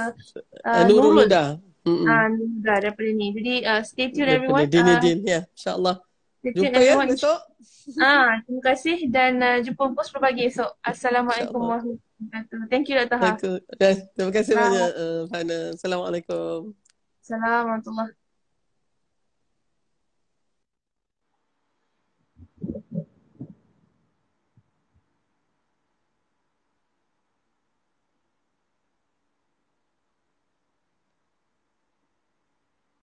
Uh, Nurul. Mm-hmm. Uh, Nurul Huda daripada ni. Jadi uh, stay tune everyone. Dini uh, Din, ya. Yeah. InsyaAllah. Jumpa ya besok. Ah, terima kasih dan uh, jumpa 10 pagi esok. Assalamualaikum warahmatullahi wabarakatuh. Thank you Dr. Ha. Terima kasih banyak uh, Fana. Assalamualaikum. Assalamualaikum warahmatullahi